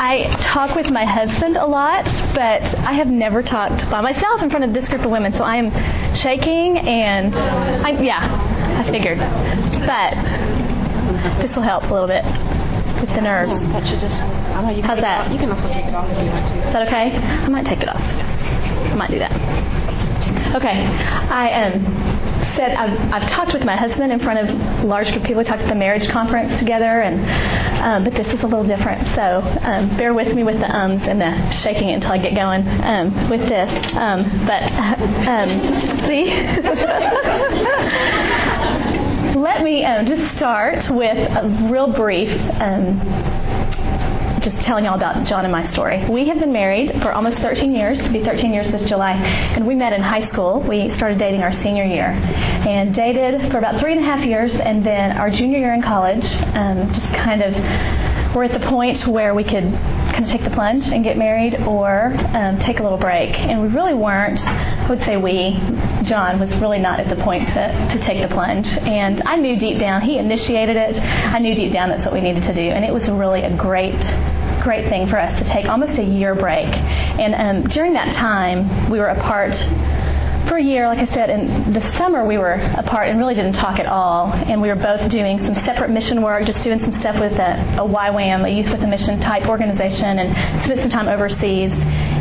I talk with my husband a lot, but I have never talked by myself in front of this group of women, so I am shaking and I, yeah, I figured. But this will help a little bit with the nerves. That should just. I know you can How's that? You can also take it off if you want to. Is that okay? I might take it off. I might do that. Okay. I um, said I've, I've talked with my husband in front of large group of people. We talked at the marriage conference together, and um, but this is a little different. So um, bear with me with the ums and the shaking until I get going um, with this. Um, but um, see. Let me um, just start with a real brief just telling y'all about John and my story. We have been married for almost 13 years, to be 13 years this July, and we met in high school. We started dating our senior year and dated for about three and a half years, and then our junior year in college, um, just kind of we're at the point where we could kind of take the plunge and get married or um, take a little break. And we really weren't, I would say we, John was really not at the point to, to take the plunge. And I knew deep down, he initiated it. I knew deep down that's what we needed to do. And it was really a great great thing for us to take almost a year break. And um, during that time, we were apart for a year, like I said, in the summer we were apart and really didn't talk at all. And we were both doing some separate mission work, just doing some stuff with a, a YWAM, a Youth with a Mission type organization, and spent some time overseas.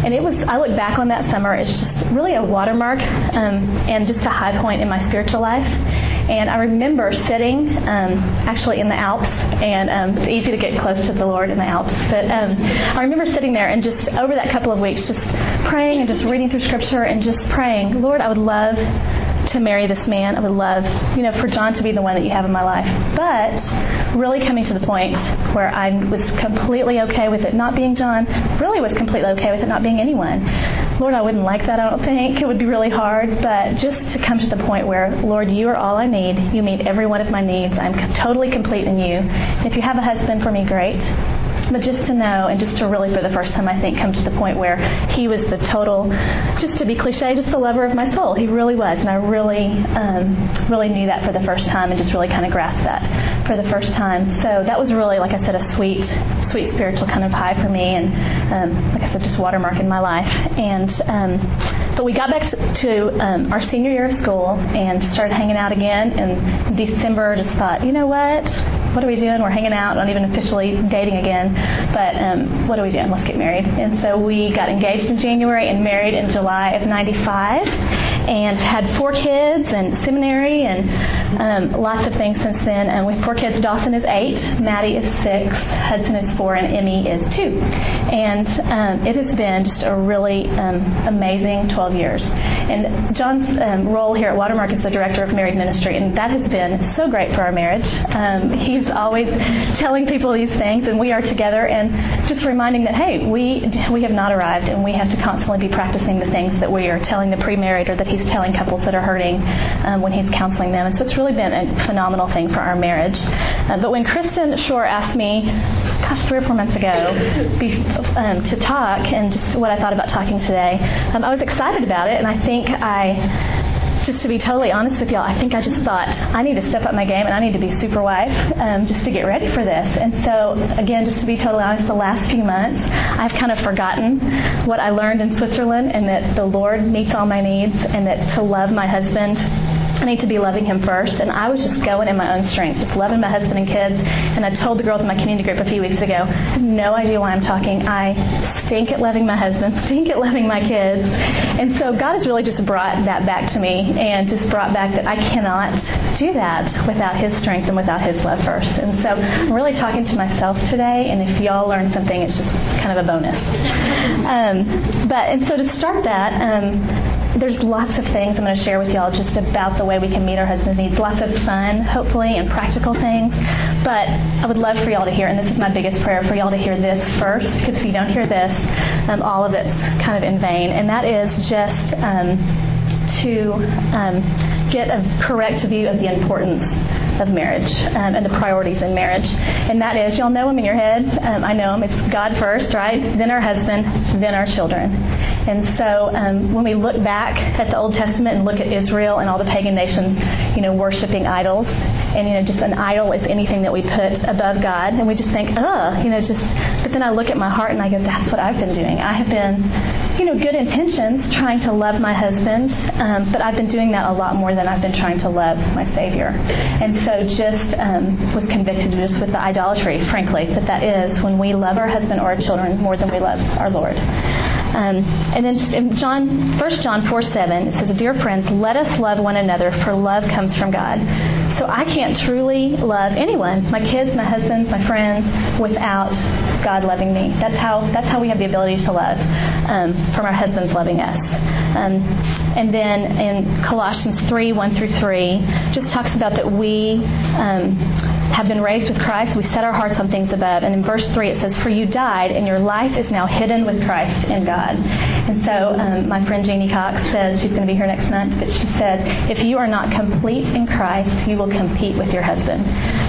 And it was, I look back on that summer, it's just really a watermark um, and just a high point in my spiritual life. And I remember sitting um, actually in the Alps, and um, it's easy to get close to the Lord in the Alps. But um, I remember sitting there and just over that couple of weeks, just praying and just reading through Scripture and just praying, Lord, I would love to marry this man. I would love, you know, for John to be the one that you have in my life. But really coming to the point where I was completely okay with it not being John, really was completely okay with it not being anyone. Lord, I wouldn't like that, I don't think. It would be really hard, but just to come to the point where, Lord, you are all I need. You meet every one of my needs. I'm totally complete in you. If you have a husband for me, great. But just to know, and just to really, for the first time, I think, come to the point where he was the total, just to be cliche, just the lover of my soul. He really was, and I really, um, really knew that for the first time, and just really kind of grasped that for the first time. So that was really, like I said, a sweet, sweet spiritual kind of high for me, and um, like I said, just watermark in my life. And um, but we got back to um, our senior year of school and started hanging out again. And in December, just thought, you know what? What are we doing? We're hanging out, not even officially dating again, but um, what are we doing? Let's get married. And so we got engaged in January and married in July of 95 and had four kids and seminary and um, lots of things since then. And we have four kids. Dawson is eight, Maddie is six, Hudson is four, and Emmy is two. And um, it has been just a really um, amazing 12 years. And John's um, role here at Watermark is the director of married ministry, and that has been so great for our marriage. Um, he's always telling people these things, and we are together, and just reminding that hey, we we have not arrived, and we have to constantly be practicing the things that we are telling the pre-married or that he's telling couples that are hurting um, when he's counseling them. And so it's really been a phenomenal thing for our marriage. Uh, but when Kristen Shore asked me, gosh, three or four months ago, be, um, to talk and just what I thought about talking today, um, I was excited about it, and I think I just to be totally honest with y'all, I think I just thought I need to step up my game and I need to be super wife um, just to get ready for this. And so, again, just to be totally honest, the last few months I've kind of forgotten what I learned in Switzerland and that the Lord meets all my needs and that to love my husband I need to be loving him first. And I was just going in my own strength, just loving my husband and kids. And I told the girls in my community group a few weeks ago, I have no idea why I'm talking. I stink at loving my husband, stink at loving my kids. And so God has really just brought that back to me and just brought back that I cannot do that without his strength and without his love first. And so I'm really talking to myself today. And if y'all learn something, it's just kind of a bonus. Um, but, and so to start that, um, there's lots of things I'm going to share with y'all just about the way we can meet our husband's needs. Lots of fun, hopefully, and practical things. But I would love for y'all to hear, and this is my biggest prayer, for y'all to hear this first, because if you don't hear this, um, all of it's kind of in vain. And that is just um, to um, get a correct view of the importance of marriage um, and the priorities in marriage. And that is, y'all know them in your head. Um, I know them. It's God first, right? Then our husband, then our children. And so um, when we look back at the Old Testament and look at Israel and all the pagan nations, you know, worshiping idols, and you know, just an idol is anything that we put above God, and we just think, ugh, you know, just. But then I look at my heart and I go, that's what I've been doing. I have been, you know, good intentions, trying to love my husband, um, but I've been doing that a lot more than I've been trying to love my Savior. And so just um, was convicted just with the idolatry, frankly, that that is when we love our husband or our children more than we love our Lord. Um, and then in John, 1 John 4 7, it says, Dear friends, let us love one another, for love comes from God. So I can't truly love anyone, my kids, my husband, my friends, without God loving me. That's how that's how we have the ability to love um, from our husbands loving us. Um, and then in Colossians 3 1 through 3, just talks about that we um, have been raised with Christ. We set our hearts on things above. And in verse 3 it says, For you died, and your life is now hidden with Christ in God. And so um, my friend Janie Cox says, she's going to be here next month, but she said, If you are not complete in Christ, you will compete with your husband.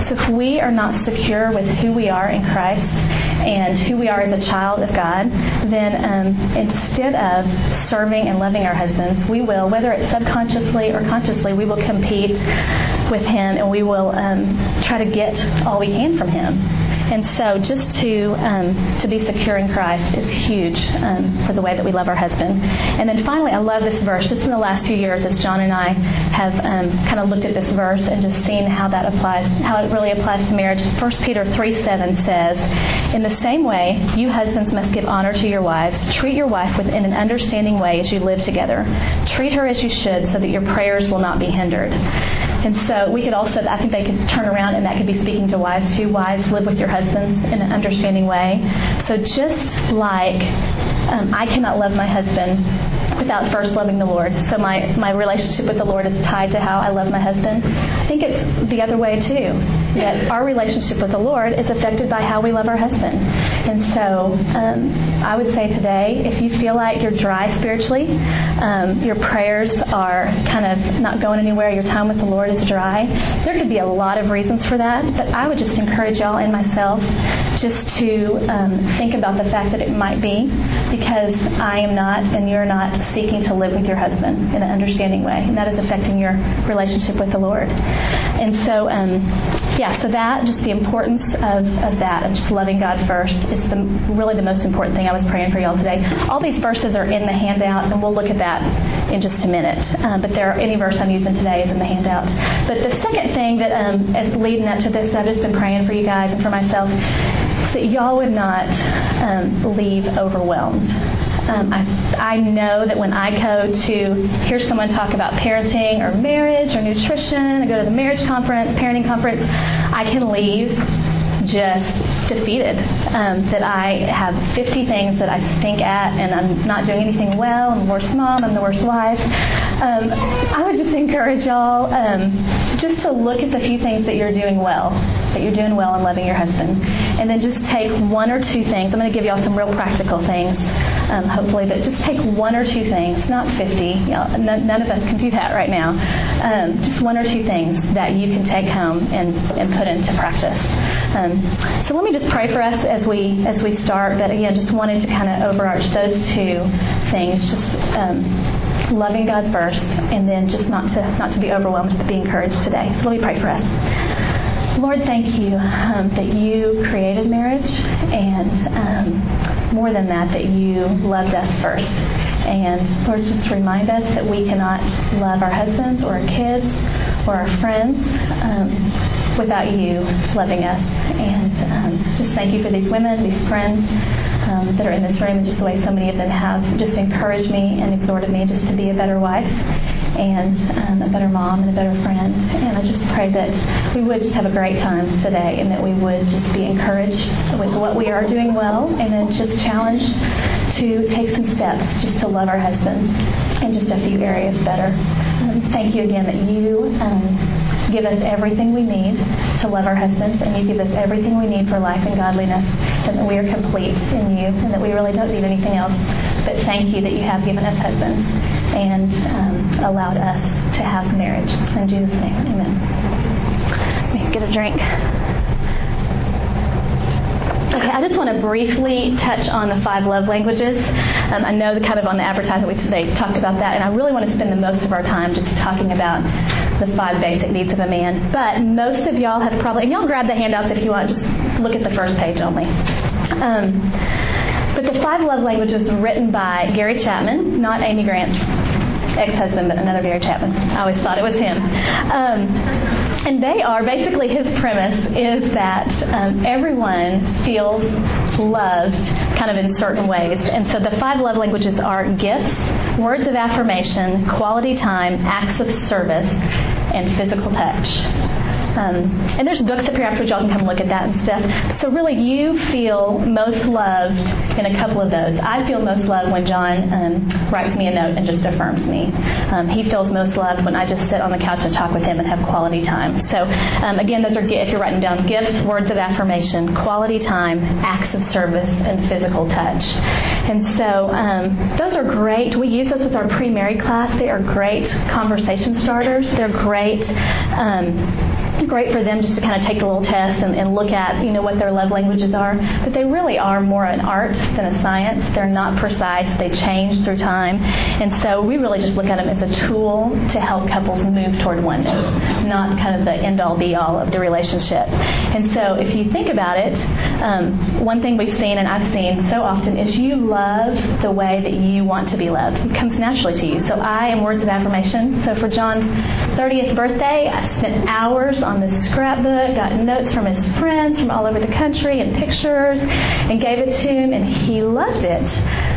So if we are not secure with who we are in Christ and who we are as a child of God, then um, instead of serving and loving our husbands, we will, whether it's subconsciously or consciously, we will compete with him and we will um, try to get all we can from him. And so just to um, to be secure in Christ is huge um, for the way that we love our husband. And then finally, I love this verse. Just in the last few years, as John and I have um, kind of looked at this verse and just seen how that applies, how it really applies to marriage. 1 Peter 3 7 says, In the same way, you husbands must give honor to your wives. Treat your wife within an understanding way as you live together. Treat her as you should so that your prayers will not be hindered. And so we could also, I think they could turn around and that could be speaking to wives too. Wives, live with your husbands in an understanding way. So just like um, I cannot love my husband without first loving the Lord. So my, my relationship with the Lord is tied to how I love my husband. I think it's the other way too. That our relationship with the Lord is affected by how we love our husband. And so um, I would say today, if you feel like you're dry spiritually, um, your prayers are kind of not going anywhere, your time with the Lord is dry, there could be a lot of reasons for that. But I would just encourage y'all and myself just to um, think about the fact that it might be because I am not and you're not seeking to live with your husband in an understanding way, and that is affecting your relationship with the Lord. And so, um, yeah, so that, just the importance of, of that, of just loving God first, is the, really the most important thing I was praying for y'all today. All these verses are in the handout, and we'll look at that in just a minute. Um, but there, are any verse I'm using today is in the handout. But the second thing that um, is leading up to this, I've just been praying for you guys and for myself, that y'all would not um, leave overwhelmed. Um, I, I know that when I go to hear someone talk about parenting or marriage or nutrition, I go to the marriage conference, parenting conference, I can leave just defeated. Um, that I have 50 things that I stink at and I'm not doing anything well. I'm the worst mom. I'm the worst wife. Um, I would just encourage y'all um, just to look at the few things that you're doing well, that you're doing well in loving your husband, and then just take one or two things. I'm going to give y'all some real practical things, um, hopefully, but just take one or two things, not 50. You none, none of us can do that right now. Um, just one or two things that you can take home and, and put into practice. Um, so let me just pray for us as we as we start. But again, just wanted to kind of overarch those two things. Just um, loving God first, and then just not to not to be overwhelmed, but be encouraged today. So let me pray for us. Lord, thank you um, that you created marriage, and um, more than that, that you loved us first. And Lord, just remind us that we cannot love our husbands or our kids or our friends um, without you loving us. And um, just thank you for these women, these friends um, that are in this room, and just the way so many of them have just encouraged me and exhorted me just to be a better wife and um, a better mom and a better friend. And I just pray that we would just have a great time today and that we would just be encouraged with what we are doing well and then just challenged to take some steps just to love our husbands in just a few areas better. Um, thank you again that you um, give us everything we need to love our husbands and you give us everything we need for life and godliness and that we are complete in you and that we really don't need anything else. But thank you that you have given us husbands and um, allowed us to have marriage. In Jesus' name, amen. Get a drink. Okay, I just want to briefly touch on the five love languages. Um, I know the kind of on the advertisement we, they talked about that, and I really want to spend the most of our time just talking about the five basic needs of a man. But most of y'all have probably, and y'all grab the handouts if you want, just look at the first page only. Um, but the five love languages were written by Gary Chapman, not Amy Grant's ex-husband, but another Gary Chapman. I always thought it was him. Um, and they are basically his premise is that um, everyone feels loved kind of in certain ways. And so the five love languages are gifts, words of affirmation, quality time, acts of service, and physical touch. Um, and there's books up here afterwards. Y'all can come look at that and stuff. So really, you feel most loved in a couple of those. I feel most loved when John um, writes me a note and just affirms me. Um, he feels most loved when I just sit on the couch and talk with him and have quality time. So um, again, those are if you're writing down gifts, words of affirmation, quality time, acts of service, and physical touch. And so um, those are great. We use those with our pre-married class. They are great conversation starters. They're great um, great for them just to kind of take a little test and, and, look at, you know, what their love languages are. But they really are more an art than a science. They're not precise. They change through time. And so we really just look at them as a tool to help couples move toward oneness, not kind of the end-all be-all of the relationship. And so if you think about it, um, one thing we've seen and I've seen so often is you love the way that you want to be loved. It comes naturally to you. So I am words of affirmation. So for John's 30th birthday, I spent hours on this scrapbook, got notes from his friends from all over the country and pictures, and gave it to him, and he loved it.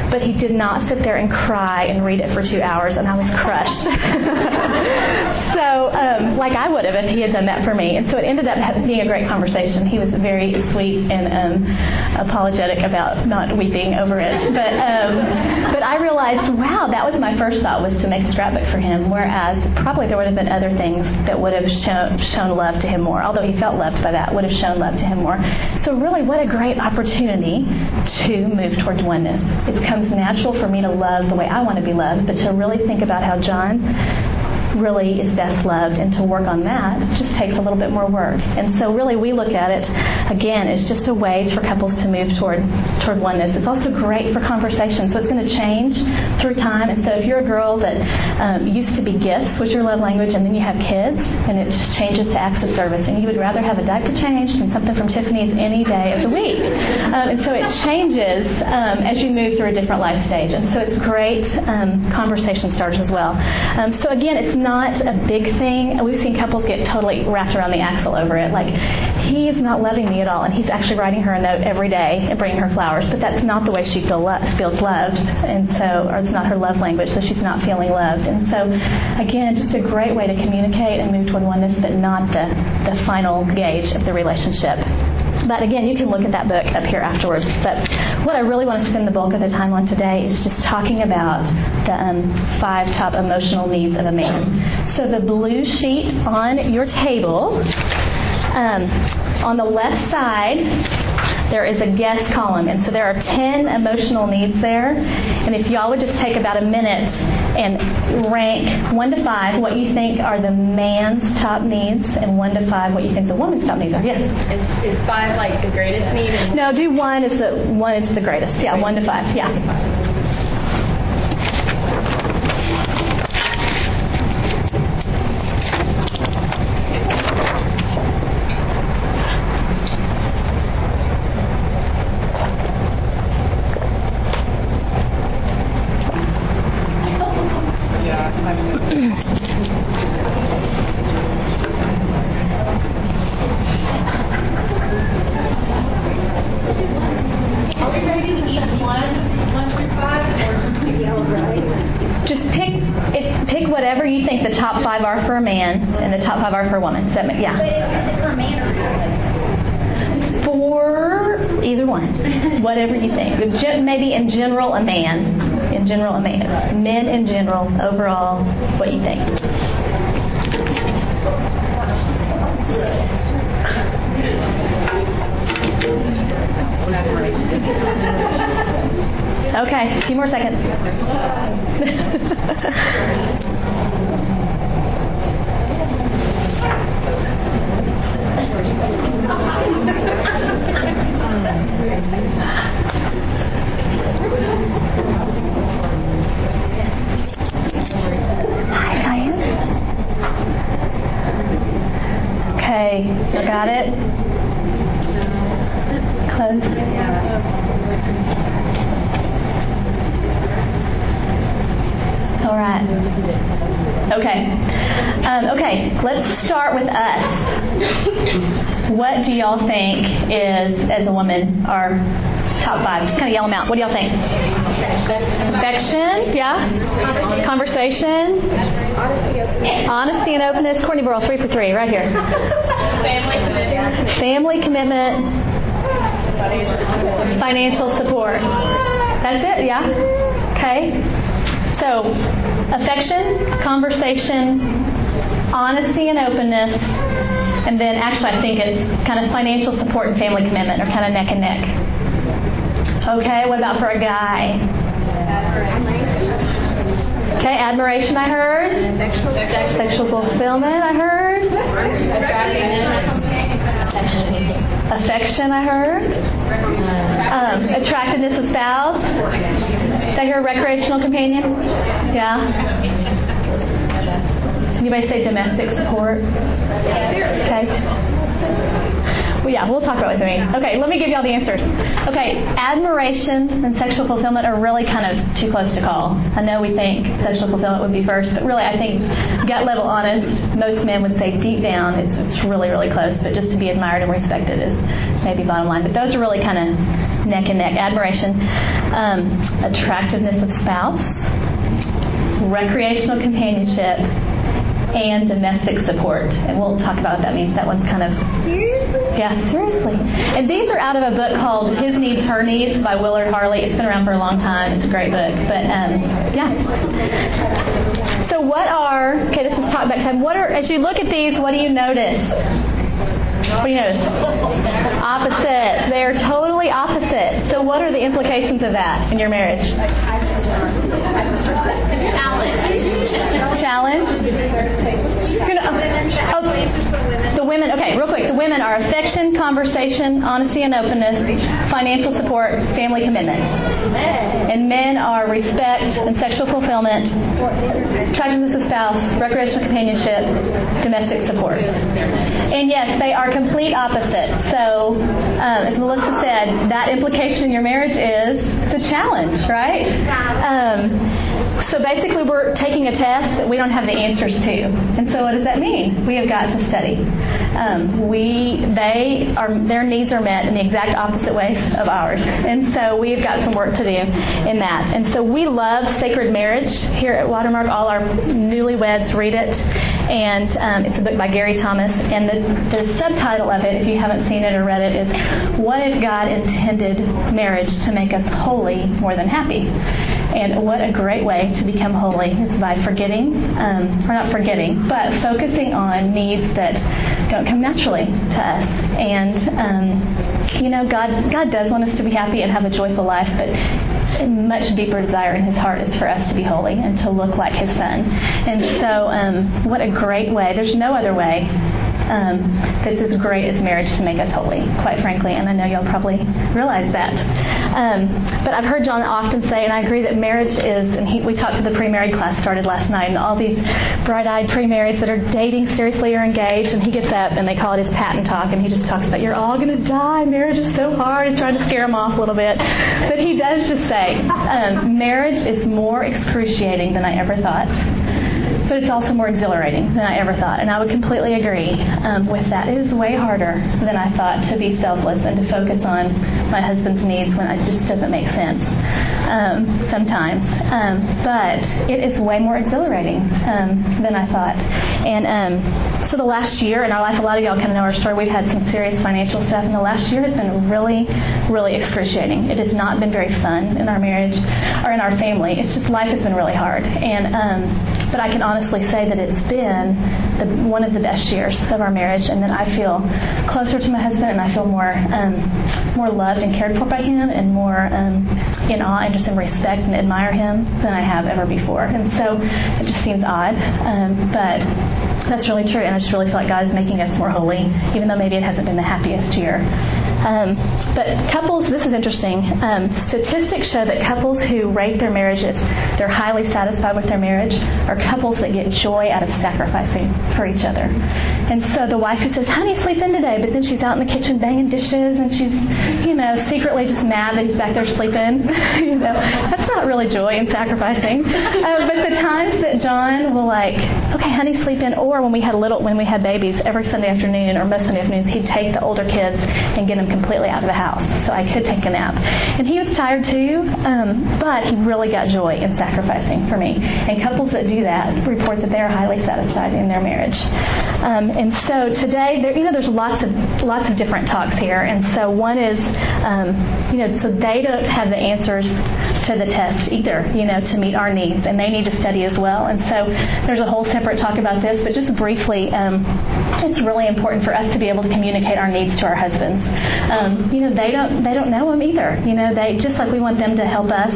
But he did not sit there and cry and read it for two hours, and I was crushed. so, um, like I would have if he had done that for me. And so it ended up being a great conversation. He was very sweet and um, apologetic about not weeping over it. But um, but I realized, wow, that was my first thought was to make a scrapbook for him. Whereas probably there would have been other things that would have shown, shown love to him more, although he felt loved by that, would have shown love to him more. So, really, what a great opportunity to move towards oneness. It comes natural for me to love the way I want to be loved, but to really think about how John really is best loved, and to work on that just takes a little bit more work. And so, really, we look at it again as just a way for couples to move toward toward oneness. It's also great for conversation, so it's going to change through time. And so, if you're a girl that um, used to be gifts was your love language, and then you have kids, and it just changes to acts of service, and you would rather have a diaper change than something from Tiffany's any day of the week. Um, and so, it changes um, as you move through a different life stage. And so, it's great um, conversation starters as well. Um, so, again, it's not a big thing. We've seen couples get totally wrapped around the axle over it. Like, he's not loving me at all, and he's actually writing her a note every day and bringing her flowers, but that's not the way she feels loved, and so, or it's not her love language, so she's not feeling loved. And so, again, just a great way to communicate and move toward oneness, but not the, the final gauge of the relationship. But again, you can look at that book up here afterwards. But what I really want to spend the bulk of the time on today is just talking about the um, five top emotional needs of a man. So the blue sheet on your table, um, on the left side, there is a guest column. And so there are 10 emotional needs there. And if y'all would just take about a minute and rank 1 to 5 what you think are the man's top needs and 1 to 5 what you think the woman's top needs are. Yes? Is, is 5 like the greatest need? No, do 1 is the, one is the greatest. Yeah, 1 to 5. Yeah. whatever you think. Maybe in general, a man. In general, a man. Men in general, overall, what you think. Okay, a few more seconds. got it? Close. All right. Okay. Um, okay, let's start with us. What do y'all think is, as a woman, our top five? Just kind of yell them out. What do y'all think? Affection, yeah. Conversation. Honesty and openness. Courtney Burrell, three for three, right here. Family commitment. Family commitment. Financial support. That's it, yeah? Okay. So, affection, conversation, honesty and openness, and then actually I think it's kind of financial support and family commitment are kind of neck and neck. Okay, what about for a guy? Okay, admiration I heard. Sexual fulfillment I heard. Attraction, Affection I heard. Um, attractiveness of spouse. Did I hear recreational companion? Yeah. You Anybody say domestic support? Okay. Well, yeah, we'll talk about what they mean. Okay, let me give y'all the answers. Okay, admiration and sexual fulfillment are really kind of too close to call. I know we think sexual fulfillment would be first, but really, I think gut level honest, most men would say deep down it's, it's really, really close. But just to be admired and respected is maybe bottom line. But those are really kind of neck and neck. Admiration, um, attractiveness of spouse, recreational companionship, and domestic support. And we'll talk about what that means. That one's kind of. Seriously? Yeah, seriously. And these are out of a book called His Needs, Her Needs by Willard Harley. It's been around for a long time. It's a great book. But um, yeah. So, what are. Okay, this is talk back time. What are. As you look at these, what do you notice? What do you notice? Opposite. They are totally opposite. So, what are the implications of that in your marriage? Challenge. Challenge. Oh, the women. Okay, real quick. The women are affection, conversation, honesty and openness, financial support, family commitment, and men are respect and sexual fulfillment, attractiveness of spouse, recreational companionship, domestic support. And yes, they are complete opposites. So, um, as Melissa said, that implication in your marriage is a challenge, right? Um, so basically, we're taking a test that we don't have the answers to. And so, what does that mean? We have got to study. Um, we, they are, their needs are met in the exact opposite way of ours. And so, we've got some work to do in that. And so, we love sacred marriage here at Watermark. All our newlyweds read it, and um, it's a book by Gary Thomas. And the, the subtitle of it, if you haven't seen it or read it, is "What if God intended marriage to make us holy more than happy?" And what a great way to become holy is by forgetting, um, or not forgetting, but focusing on needs that don't come naturally to us. And um, you know, God God does want us to be happy and have a joyful life, but a much deeper desire in His heart is for us to be holy and to look like His Son. And so, um, what a great way! There's no other way um, that's as great as marriage to make us holy, quite frankly, and I know y'all probably realize that. Um, but I've heard John often say, and I agree that marriage is, and he, we talked to the pre-married class started last night, and all these bright-eyed pre-marrieds that are dating seriously or engaged, and he gets up and they call it his patent talk, and he just talks about you're all going to die, marriage is so hard. He's trying to scare them off a little bit, but he does just say um, marriage is more excruciating than I ever thought but it's also more exhilarating than I ever thought. And I would completely agree um, with that. It is way harder than I thought to be selfless and to focus on my husband's needs when it just doesn't make sense um, sometimes. Um, but it is way more exhilarating um, than I thought. And um, so the last year in our life, a lot of y'all kind of know our story. We've had some serious financial stuff, and the last year has been really, really excruciating. It has not been very fun in our marriage or in our family. It's just life has been really hard. And um, but I can honestly say that it's been the, one of the best years of our marriage, and that I feel closer to my husband, and I feel more um, more loved and cared for by him, and more um, in awe and just in respect and admire him than I have ever before. And so it just seems odd, um, but that's really true, and I just really feel like God is making us more holy, even though maybe it hasn't been the happiest year. Um, But couples, this is interesting. Um, statistics show that couples who rate their marriages, they're highly satisfied with their marriage, are couples that get joy out of sacrificing for each other. And so the wife who says, honey, sleep in today, but then she's out in the kitchen banging dishes and she's, you know, secretly just mad that he's back there sleeping. you know, that's not really joy in sacrificing. Uh, but the times that John will like, okay, honey, sleep in, or when we had little, when we had babies, every Sunday afternoon or most Sunday afternoons, he'd take the older kids and get them completely out of the house so I could take a nap. And he was tired too, um, but he really got joy in sacrificing for me. And couples that do that report that they're highly satisfied in their marriage. Um, and so today, there, you know, there's lots of lots of different talks here. And so one is, um, you know, so they don't have the answers to the test either, you know, to meet our needs, and they need to study as well. And so there's a whole separate talk about this, but just briefly, um, it's really important for us to be able to communicate our needs to our husbands. Um, you know, they don't they don't know them either. You know, they just like we want them to help us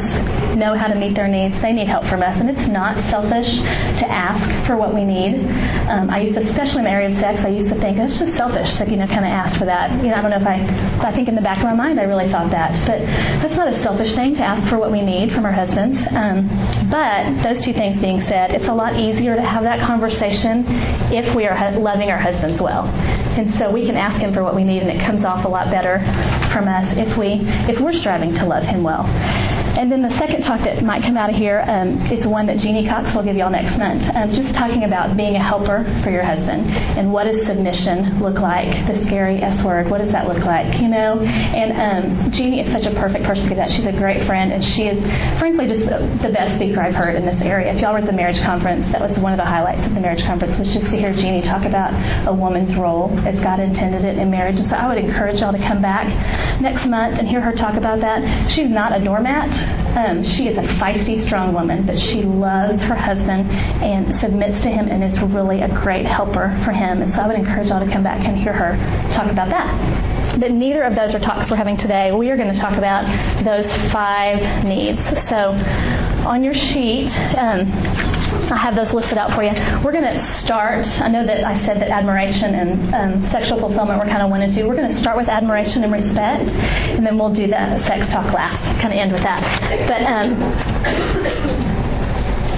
know how to meet their needs. They need help from us, and it's not selfish to ask for what we need. Um, I used to, especially in the area of sex, I used to think it's just selfish to you know kind of ask for that. You know, I don't know if I I think in the back of my mind I really thought that, but that's not a selfish thing to ask for what we need from our husbands. Um, but those two things being said, it's a lot easier to have that conversation if we are loving our husbands well. And so we can ask him for what we need, and it comes off a lot better from us if we if we're striving to love him well. And then the second talk that might come out of here um, is one that Jeannie Cox will give y'all next month. Um, just talking about being a helper for your husband and what does submission look like? The scary S word. What does that look like? You know. And um, Jeannie is such a perfect person to do that. She's a great friend, and she is, frankly, just the best speaker I've heard in this area. If y'all were at the marriage conference, that was one of the highlights of the marriage conference was just to hear Jeannie talk about a woman's role as God intended it in marriage. And so I would encourage y'all to come back next month and hear her talk about that. She's not a doormat. Um, she is a feisty, strong woman, but she loves her husband and submits to him and is really a great helper for him. And so I would encourage y'all to come back and hear her talk about that. But neither of those are talks we're having today. We are going to talk about those five needs. So on your sheet, um, I have those listed out for you. We're going to start. I know that I said that admiration and um, sexual fulfillment were kind of one and two. We're going to start with admiration and respect, and then we'll do the sex talk last. Kind of end with that. But um,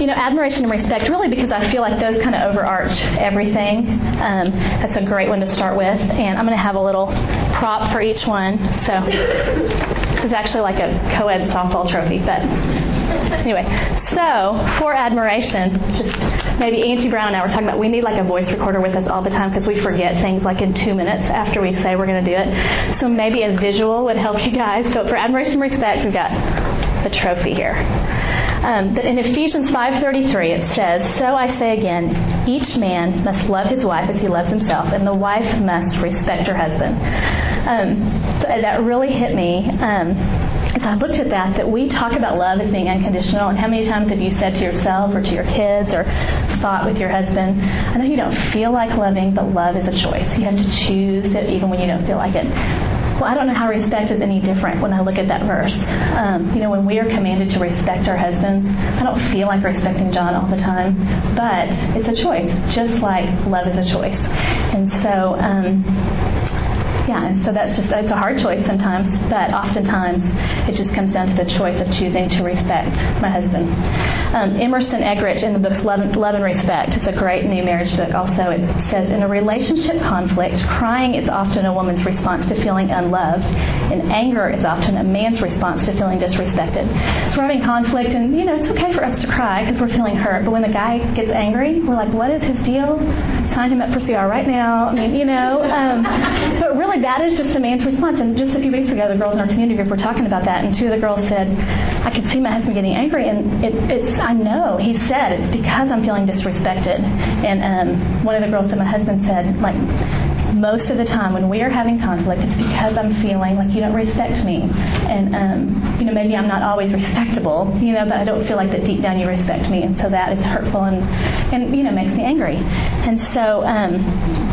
you know, admiration and respect, really because I feel like those kind of overarch everything. Um, that's a great one to start with. And I'm going to have a little prop for each one. So this is actually like a co ed softball trophy. But anyway, so for admiration, just maybe Angie Brown and I were talking about we need like a voice recorder with us all the time because we forget things like in two minutes after we say we're going to do it. So maybe a visual would help you guys. So for admiration and respect, we've got the trophy here. Um, but in Ephesians 5:33 it says, "So I say again, each man must love his wife as he loves himself, and the wife must respect her husband." Um, so that really hit me. Um, I looked at that, that we talk about love as being unconditional, and how many times have you said to yourself or to your kids or thought with your husband, I know you don't feel like loving, but love is a choice. You have to choose it even when you don't feel like it. Well, I don't know how respect is any different when I look at that verse. Um, you know, when we are commanded to respect our husbands, I don't feel like respecting John all the time, but it's a choice, just like love is a choice. And so, um, yeah, and so that's just, it's a hard choice sometimes, but oftentimes it just comes down to the choice of choosing to respect my husband. Um, Emerson Eggerichs in the book Love, Love and Respect, it's a great new marriage book also, it says, in a relationship conflict, crying is often a woman's response to feeling unloved, and anger is often a man's response to feeling disrespected. So we're having conflict, and, you know, it's okay for us to cry because we're feeling hurt, but when the guy gets angry, we're like, what is his deal? Sign him up for CR right now. I mean, you know, um, but really that is just a man's response. And just a few weeks ago, the girls in our community group were talking about that, and two of the girls said, "I could see my husband getting angry, and it, it's I know." He said, "It's because I'm feeling disrespected." And um, one of the girls said, "My husband said, like." most of the time when we are having conflict, it's because I'm feeling like you don't respect me. And, um, you know, maybe I'm not always respectable, you know, but I don't feel like that deep down you respect me. And so that is hurtful and, and you know, makes me angry. And so, um,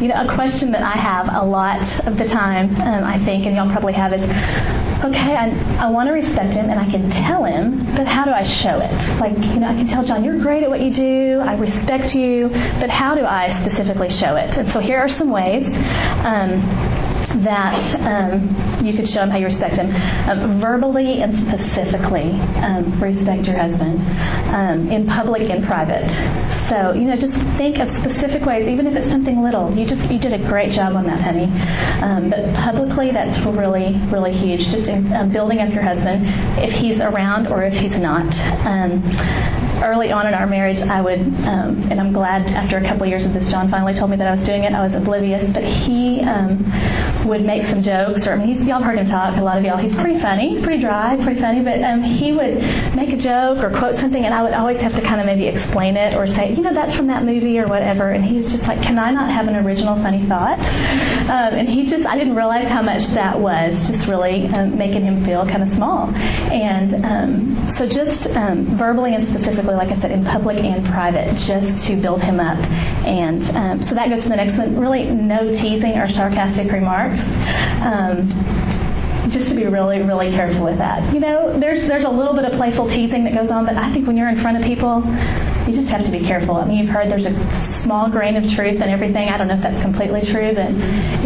you know, a question that I have a lot of the time, um, I think, and y'all probably have is, okay, I, I want to respect him and I can tell him, but how do I show it? Like, you know, I can tell John, you're great at what you do, I respect you, but how do I specifically show it? And so here are some ways um, that. Um, you could show him how you respect him. Um, verbally and specifically, um, respect your husband um, in public and private. So, you know, just think of specific ways, even if it's something little. You just you did a great job on that, honey. Um, but publicly, that's really, really huge. Just in, um, building up your husband if he's around or if he's not. Um, early on in our marriage, I would, um, and I'm glad after a couple years of this, John finally told me that I was doing it. I was oblivious, but he um, would make some jokes, or I mean, he's, y'all heard him talk. A lot of y'all, he's pretty funny, pretty dry, pretty funny, but um, he would make a joke or quote something, and I would always have to kind of maybe explain it or say, you know, that's from that movie or whatever. And he was just like, can I not have an original funny thought? Um, and he just, I didn't realize how much that was just really um, making him feel kind of small. And um, so just um, verbally and specifically, like I said, in public and private, just to build him up. And um, so that goes to the next one. Really, no teasing or sarcastic remarks. Um, just to be really, really careful with that. You know, there's there's a little bit of playful teasing that goes on, but I think when you're in front of people, you just have to be careful. I mean, you've heard there's a small grain of truth in everything. I don't know if that's completely true, but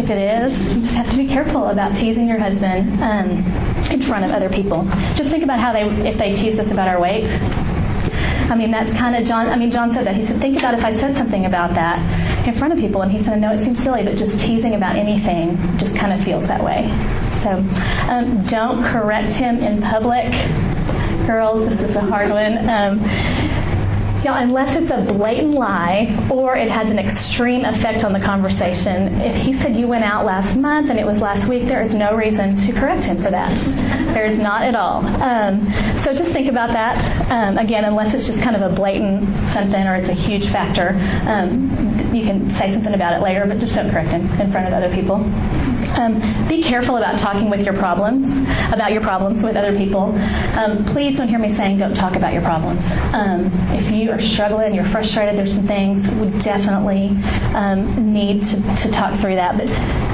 if it is, you just have to be careful about teasing your husband um, in front of other people. Just think about how they if they tease us about our weight. I mean, that's kind of John. I mean, John said that. He said, think about if I said something about that in front of people, and he said, no, it seems silly, but just teasing about anything just kind of feels that way. So um, don't correct him in public. Girls, this is a hard one. Um, Y'all, unless it's a blatant lie or it has an extreme effect on the conversation, if he said you went out last month and it was last week, there is no reason to correct him for that. There is not at all. Um, so just think about that. Um, again, unless it's just kind of a blatant something or it's a huge factor, um, you can say something about it later, but just don't correct him in front of other people. Um, be careful about talking with your problems, about your problems with other people. Um, please don't hear me saying don't talk about your problems. Um, if you are struggling, you're frustrated, there's some things, we definitely um, need to, to, talk through that. But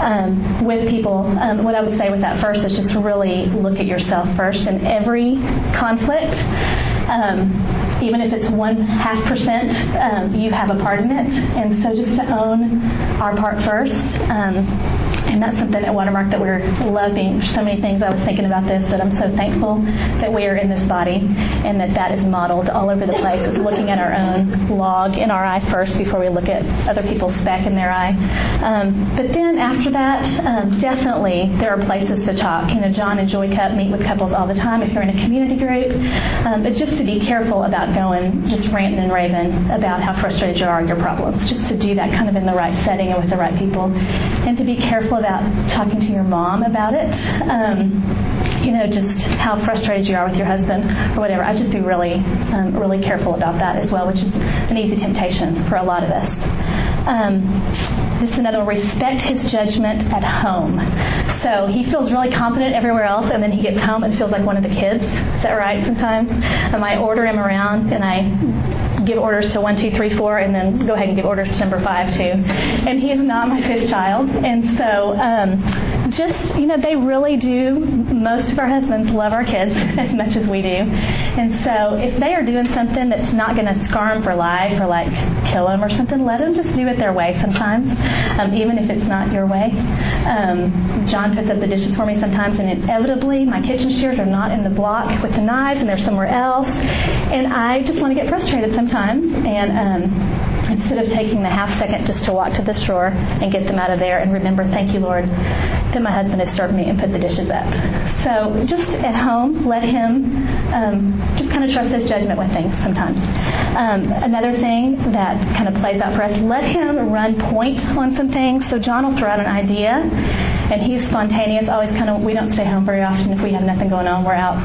um, with people, um, what I would say with that first is just really look at yourself first in every conflict. even if it's one half percent, you have a part in it. And so just to own our part first and that's something at Watermark that we're loving. So many things I was thinking about this that I'm so thankful that we are in this body and that that is modeled all over the place. Looking at our own log in our eye first before we look at other people's back in their eye. Um, but then after that, um, definitely there are places to talk. You know, John and Joy Cup meet with couples all the time if you're in a community group. Um, but just to be careful about going just ranting and raving about how frustrated you are your problems. Just to do that kind of in the right setting and with the right people. And to be careful about talking to your mom about it. Um, you know, just how frustrated you are with your husband or whatever. I just be really, um, really careful about that as well, which is an easy temptation for a lot of us. Um, this is another one. Respect his judgment at home. So he feels really confident everywhere else, and then he gets home and feels like one of the kids. Is that right? Sometimes, and I order him around, and I give orders to one, two, three, four, and then go ahead and give orders to number five too. And he is not my fifth child, and so um, just you know they really do. Most of our husbands love our kids as much as we do, and so if they are doing something that's not going to scar them for life or like kill them or something, let them just do it their way sometimes, um, even if it's not your way. Um, John puts up the dishes for me sometimes, and inevitably my kitchen shears are not in the block with the knives, and they're somewhere else, and I just want to get frustrated sometimes and um, instead of taking the half second just to walk to the drawer and get them out of there and remember, thank you, Lord, that my husband has served me and put the dishes up. So just at home, let him um, just kind of trust his judgment with things sometimes. Um, another thing that kind of plays out for us, let him run point on some things. So John will throw out an idea, and he's spontaneous. Always kind of, we don't stay home very often if we have nothing going on. We're out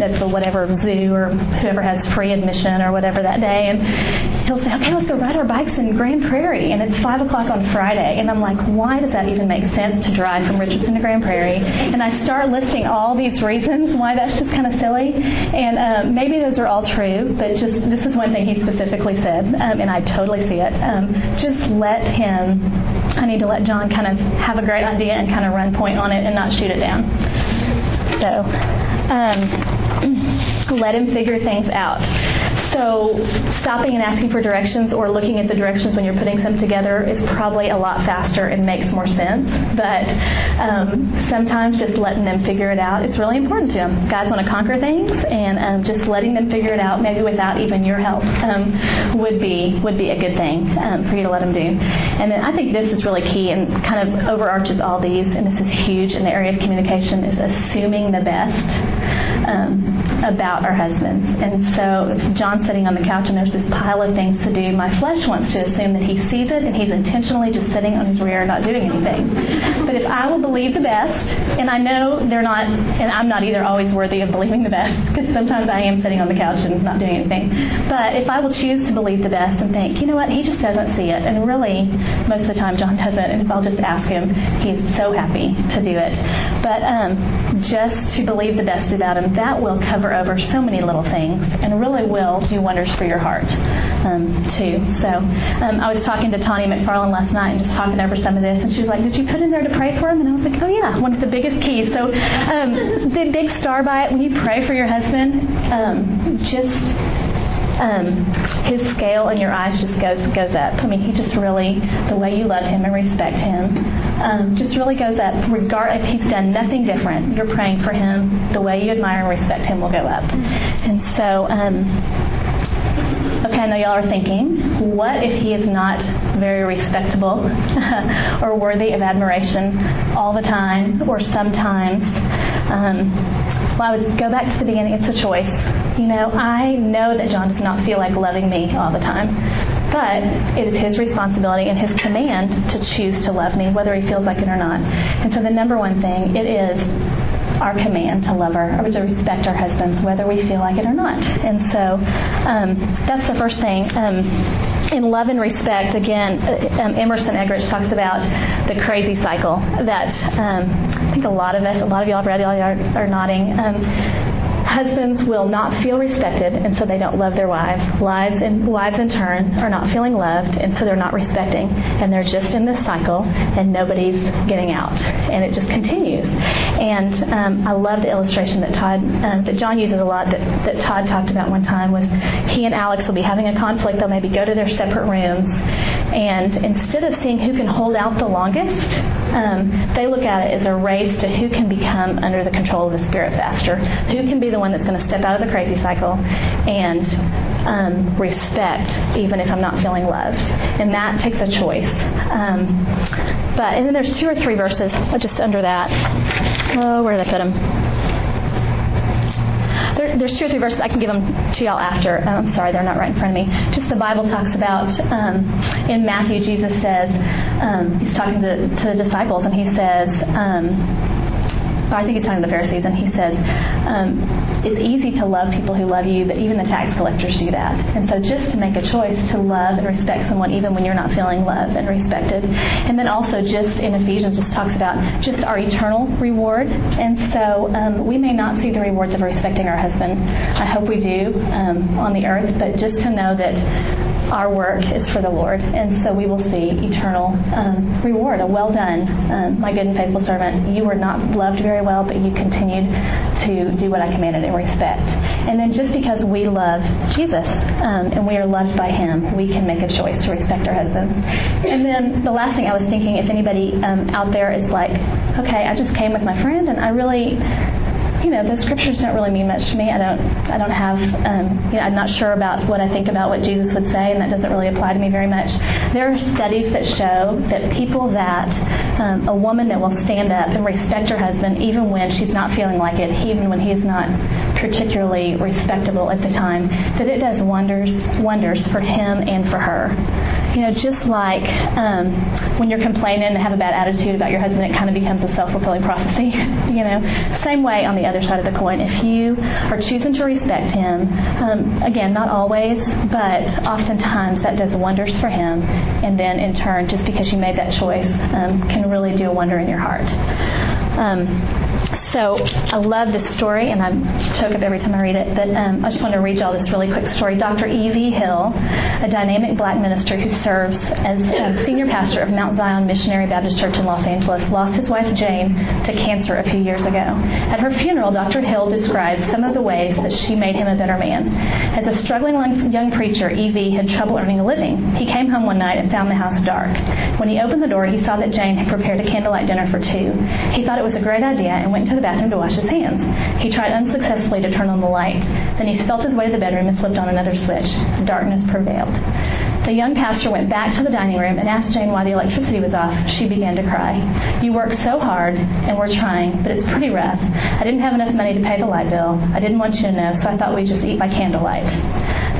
at the whatever zoo or whoever has free admission or whatever that day, and he'll say, "Okay, let's go ride our bikes in Grand Prairie," and it's five o'clock on Friday, and I'm like, "Why does that even make sense to drive from Richardson to Grand Prairie?" And I start listing all these reasons why that's just kind of silly, and um, maybe those are all true, but just this is one thing he specifically said, um, and I totally see it. Um, just let him. I need to let John kind of have a great idea and kind of run point on it and not shoot it down. So. Um, let him figure things out. So stopping and asking for directions or looking at the directions when you're putting them together is probably a lot faster and makes more sense. But um, sometimes just letting them figure it out is really important to them. Guys want to conquer things, and um, just letting them figure it out, maybe without even your help, um, would be would be a good thing um, for you to let them do. And then I think this is really key and kind of overarches all these, and this is huge in the area of communication, is assuming the best um, about our husbands. And so if John's sitting on the couch and there's this pile of things to do, my flesh wants to assume that he sees it and he's intentionally just sitting on his rear not doing anything. But if I will believe the best, and I know they're not, and I'm not either always worthy of believing the best, because sometimes I am sitting on the couch and not doing anything. But if I will choose to believe the best and think, you know what, he just doesn't see it, and really, most of the time John doesn't, and if I'll just ask him, he's so happy to do it. But um, just to believe the best about him, that will cover over so many little things and really will do wonders for your heart um, too. So um, I was talking to Tanya McFarland last night and just talking over some of this, and she was like, "Did you put in there to pray for him?" And I was like, "Oh yeah, one of the biggest keys." So um, big big star by it when you pray for your husband, um, just. Um, his scale in your eyes just goes goes up. I mean, he just really the way you love him and respect him um, just really goes up. Regard if he's done nothing different, you're praying for him. The way you admire and respect him will go up. And so, um, okay, I know y'all are thinking, what if he is not very respectable or worthy of admiration all the time or sometimes? Um, well, I would go back to the beginning. It's a choice. You know, I know that John does not feel like loving me all the time. But it is his responsibility and his command to choose to love me, whether he feels like it or not. And so the number one thing, it is our command to love our, or to respect our husbands, whether we feel like it or not. And so um, that's the first thing. Um, in love and respect, again, uh, um, Emerson Eggerichs talks about the crazy cycle that um, I think a lot of us, a lot of y'all y'all are, are nodding. Um, Husbands will not feel respected, and so they don't love their wives. Wives, wives in turn, are not feeling loved, and so they're not respecting. And they're just in this cycle, and nobody's getting out. And it just continues. And um, I love the illustration that Todd, um, that John uses a lot, that, that Todd talked about one time with he and Alex will be having a conflict. They'll maybe go to their separate rooms, and instead of seeing who can hold out the longest, um, they look at it as a race to who can become under the control of the Spirit faster, who can be the one that's going to step out of the crazy cycle and um, respect, even if I'm not feeling loved. And that takes a choice. Um, but and then there's two or three verses just under that. Oh, where did I put them? There, there's two or three verses I can give them to y'all after. Oh, I'm sorry, they're not right in front of me. Just the Bible talks about um, in Matthew, Jesus says um, he's talking to, to the disciples, and he says. Um, I think he's talking to the Pharisees, and he says, um, It's easy to love people who love you, but even the tax collectors do that. And so just to make a choice to love and respect someone even when you're not feeling loved and respected. And then also just in Ephesians just talks about just our eternal reward. And so um, we may not see the rewards of respecting our husband. I hope we do um, on the earth, but just to know that our work is for the Lord, and so we will see eternal um, reward. A well done, um, my good and faithful servant. You were not loved very well, but you continued to do what I commanded in respect. And then just because we love Jesus um, and we are loved by Him, we can make a choice to respect our husbands. And then the last thing I was thinking, if anybody um, out there is like, okay, I just came with my friend, and I really you know, the scriptures don't really mean much to me. I don't, I don't have, um, you know, I'm not sure about what I think about what Jesus would say, and that doesn't really apply to me very much. There are studies that show that people that, um, a woman that will stand up and respect her husband even when she's not feeling like it, even when he's not particularly respectable at the time, that it does wonders, wonders for him and for her. You know, just like um, when you're complaining and have a bad attitude about your husband, it kind of becomes a self-fulfilling prophecy. You know, same way on the other side of the coin. If you are choosing to respect him, um, again, not always, but oftentimes that does wonders for him. And then in turn, just because you made that choice, um, can really do a wonder in your heart. Um, So I love this story, and I choke up every time I read it. But um, I just want to read y'all this really quick story. Dr. E.V. Hill, a dynamic black minister who serves as senior pastor of Mount Zion Missionary Baptist Church in Los Angeles, lost his wife Jane to cancer a few years ago. At her funeral, Dr. Hill described some of the ways that she made him a better man. As a struggling young preacher, E.V. had trouble earning a living. He came home one night and found the house dark. When he opened the door, he saw that Jane had prepared a candlelight dinner for two. He thought it was a great idea and went to the bathroom to wash his hands. He tried unsuccessfully to turn on the light. Then he felt his way to the bedroom and flipped on another switch. Darkness prevailed. The young pastor went back to the dining room and asked Jane why the electricity was off. She began to cry. You work so hard, and we're trying, but it's pretty rough. I didn't have enough money to pay the light bill. I didn't want you to know, so I thought we'd just eat by candlelight.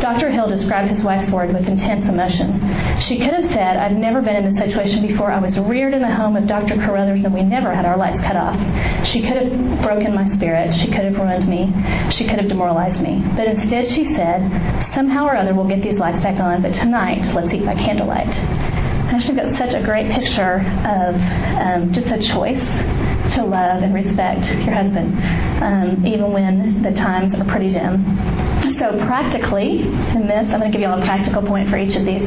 Dr. Hill described his wife's words with intense emotion. She could have said, I've never been in this situation before. I was reared in the home of Dr. Carruthers, and we never had our lights cut off. She could have broken my spirit. She could have ruined me. She could have demoralized me. But instead, she said, somehow or other, we'll get these lights back on, but tonight, let's eat by candlelight. I actually got such a great picture of um, just a choice to love and respect your husband, um, even when the times are pretty dim. So, practically, in this, I'm going to give you all a practical point for each of these.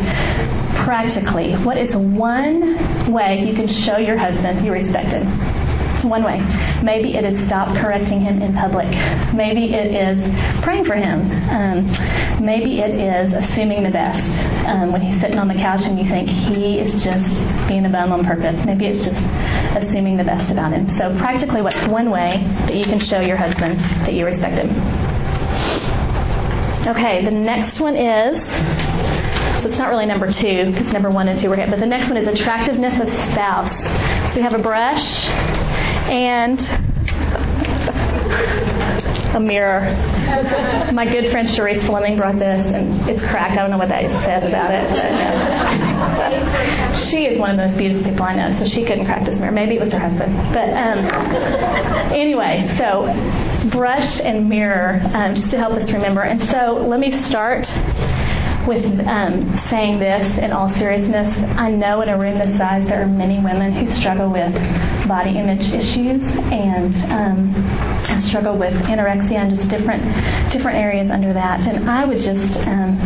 Practically, what is one way you can show your husband you respect him? One way. Maybe it is stop correcting him in public. Maybe it is praying for him. Um, maybe it is assuming the best um, when he's sitting on the couch and you think he is just being a bum on purpose. Maybe it's just assuming the best about him. So, practically, what's one way that you can show your husband that you respect him? Okay, the next one is so it's not really number two because number one and two were hit. But the next one is attractiveness of spouse. So we have a brush and a mirror. My good friend Cherise Fleming brought this, and it's cracked. I don't know what that says about it. But, she is one of the most beautiful people I know, so she couldn't crack this mirror. Maybe it was her husband. But um, anyway, so brush and mirror, um, just to help us remember. And so let me start with um, saying this in all seriousness. I know in a room this size there are many women who struggle with body image issues and um, struggle with anorexia and just different different areas under that. And I would just um,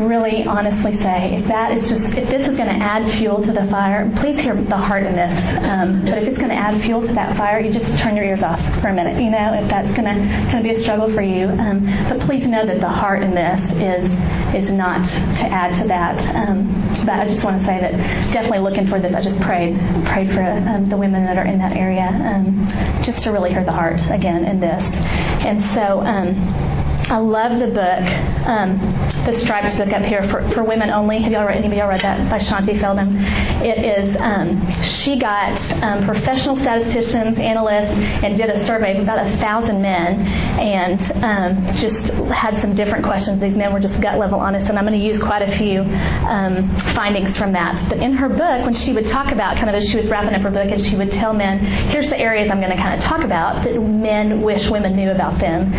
really honestly say if that is just if this is going to add fuel to the fire please hear the heart in this. Um, but if it's going to add fuel to that fire you just turn your ears off for a minute you know if that's going to be a struggle for you. Um, but please know that the heart in this is is not to add to that. Um, but I just want to say that definitely looking for this I just prayed prayed for um, the women that are in that area um, just to really hear the heart again in this. And so um, I love the book, um, the Stripes book up here for, for women only. Have y'all read anybody y'all read that by Shaunti Feldhahn? It is. Um, she got um, professional statisticians, analysts, and did a survey of about a thousand men, and um, just had some different questions. These men were just gut level honest, and I'm going to use quite a few um, findings from that. But in her book, when she would talk about kind of as she was wrapping up her book, and she would tell men, "Here's the areas I'm going to kind of talk about that men wish women knew about them."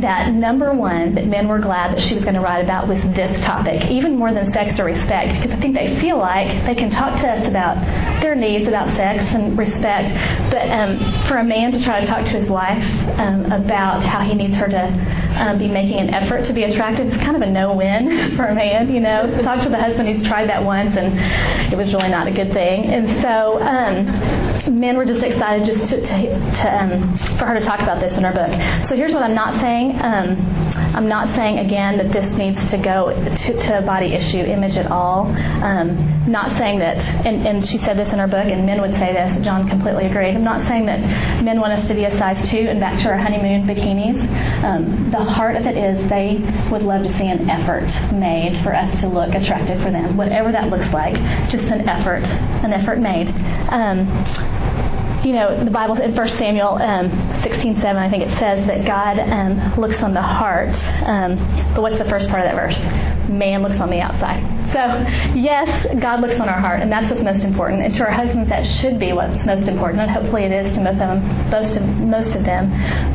That number number one that men were glad that she was going to write about was this topic, even more than sex or respect, because I think they feel like they can talk to us about their needs about sex and respect. But um, for a man to try to talk to his wife um, about how he needs her to um, be making an effort to be attractive is kind of a no-win for a man. You know, talk to the husband who's tried that once and it was really not a good thing. And so um, men were just excited just to, to, to um, for her to talk about this in her book. So here's what I'm not saying. Um, I'm not saying again that this needs to go to, to a body issue image at all. Um, not saying that, and, and she said this in her book, and men would say this. John completely agreed. I'm not saying that men want us to be a size two and back to our honeymoon bikinis. Um, the heart of it is they would love to see an effort made for us to look attractive for them, whatever that looks like. Just an effort, an effort made. Um, you know, the Bible in 1 Samuel um, 16, 7, I think it says that God um, looks on the heart. Um, but what's the first part of that verse? Man looks on the outside. So, yes, God looks on our heart, and that's what's most important. And to our husbands, that should be what's most important, and hopefully it is to most of them. Most of, most of them.